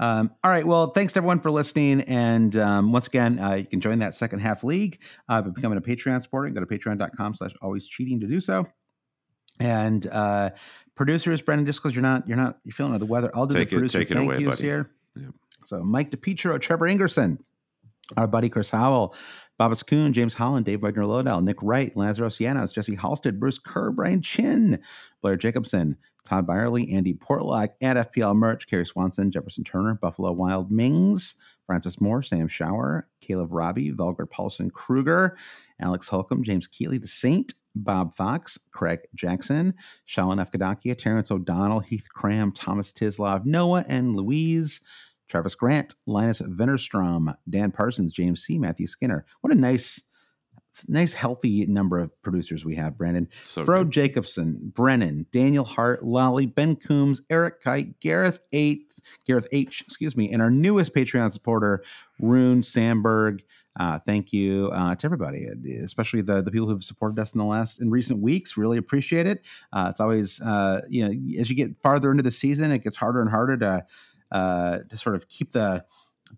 Um, all right. Well, thanks to everyone for listening. And um, once again, uh, you can join that second half league uh, by becoming a Patreon supporter. Go to patreon.com slash always cheating to do so. And uh, producers, Brendan, just because you're not you're not you're feeling under the weather, I'll do Take the it- producer thank away, yous buddy. here. Yeah. So Mike DePietro, Trevor Ingerson, our buddy Chris Howell, Babas Kuhn, James Holland, Dave Wagner Lodell, Nick Wright, Lazarus Yanos, Jesse Halstead, Bruce Kerr, Brian Chin, Blair Jacobson, Todd Byerly, Andy Portlock, at FPL Merch, Kerry Swanson, Jefferson Turner, Buffalo Wild Mings, Francis Moore, Sam Shower, Caleb Robbie, Velger Paulson Kruger, Alex Holcomb, James Keeley, The Saint, Bob Fox, Craig Jackson, Shalin Efkadakia, Terrence O'Donnell, Heath Cram, Thomas Tislov, Noah and Louise, Travis Grant, Linus Vennerstrom, Dan Parsons, James C., Matthew Skinner. What a nice, nice, healthy number of producers we have, Brandon. So Fro. Jacobson, Brennan, Daniel Hart, Lolly, Ben Coombs, Eric Kite, Gareth Eight, Gareth H, excuse me, and our newest Patreon supporter, Rune Sandberg. Uh, thank you uh, to everybody, especially the the people who've supported us in the last in recent weeks. Really appreciate it. Uh, it's always uh, you know as you get farther into the season, it gets harder and harder to uh, to sort of keep the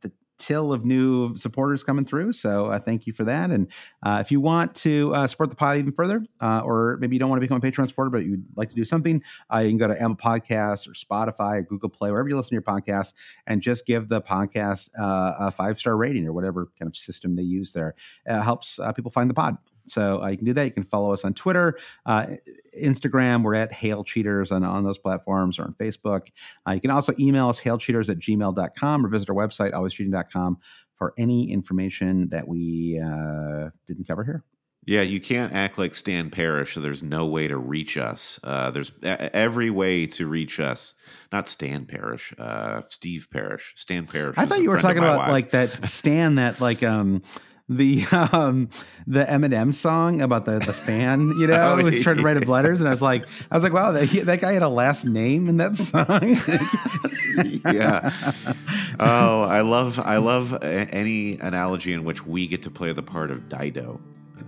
the till of new supporters coming through. So uh, thank you for that. And uh, if you want to uh, support the pod even further, uh, or maybe you don't want to become a Patreon supporter, but you'd like to do something, uh, you can go to Apple Podcasts or Spotify or Google Play, wherever you listen to your podcast, and just give the podcast uh, a five star rating or whatever kind of system they use there. It helps people find the pod. So uh, you can do that. You can follow us on Twitter, uh, Instagram. We're at Hail Cheaters on, on those platforms or on Facebook. Uh, you can also email us, hailcheaters at gmail.com or visit our website, alwayscheating.com for any information that we uh, didn't cover here. Yeah, you can't act like Stan Parrish. So there's no way to reach us. Uh, there's e- every way to reach us. Not Stan Parrish, uh, Steve Parish. Stan Parrish. I thought you were talking about wife. like that Stan that like um the um the Eminem song about the the fan, you know, Oh, was trying to write him letters, and I was like, I was like, wow, that, that guy had a last name in that song. Yeah. oh, I love I love any analogy in which we get to play the part of Dido.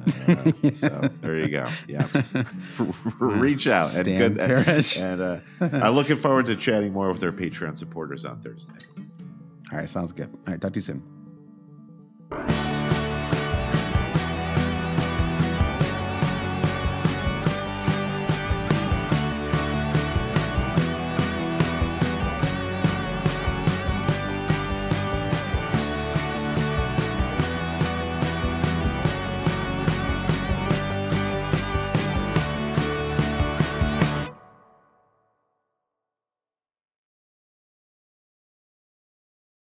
Uh, so there you go. Yeah, reach out and good. Parish. And uh, I'm looking forward to chatting more with our Patreon supporters on Thursday. All right, sounds good. All right, talk to you soon.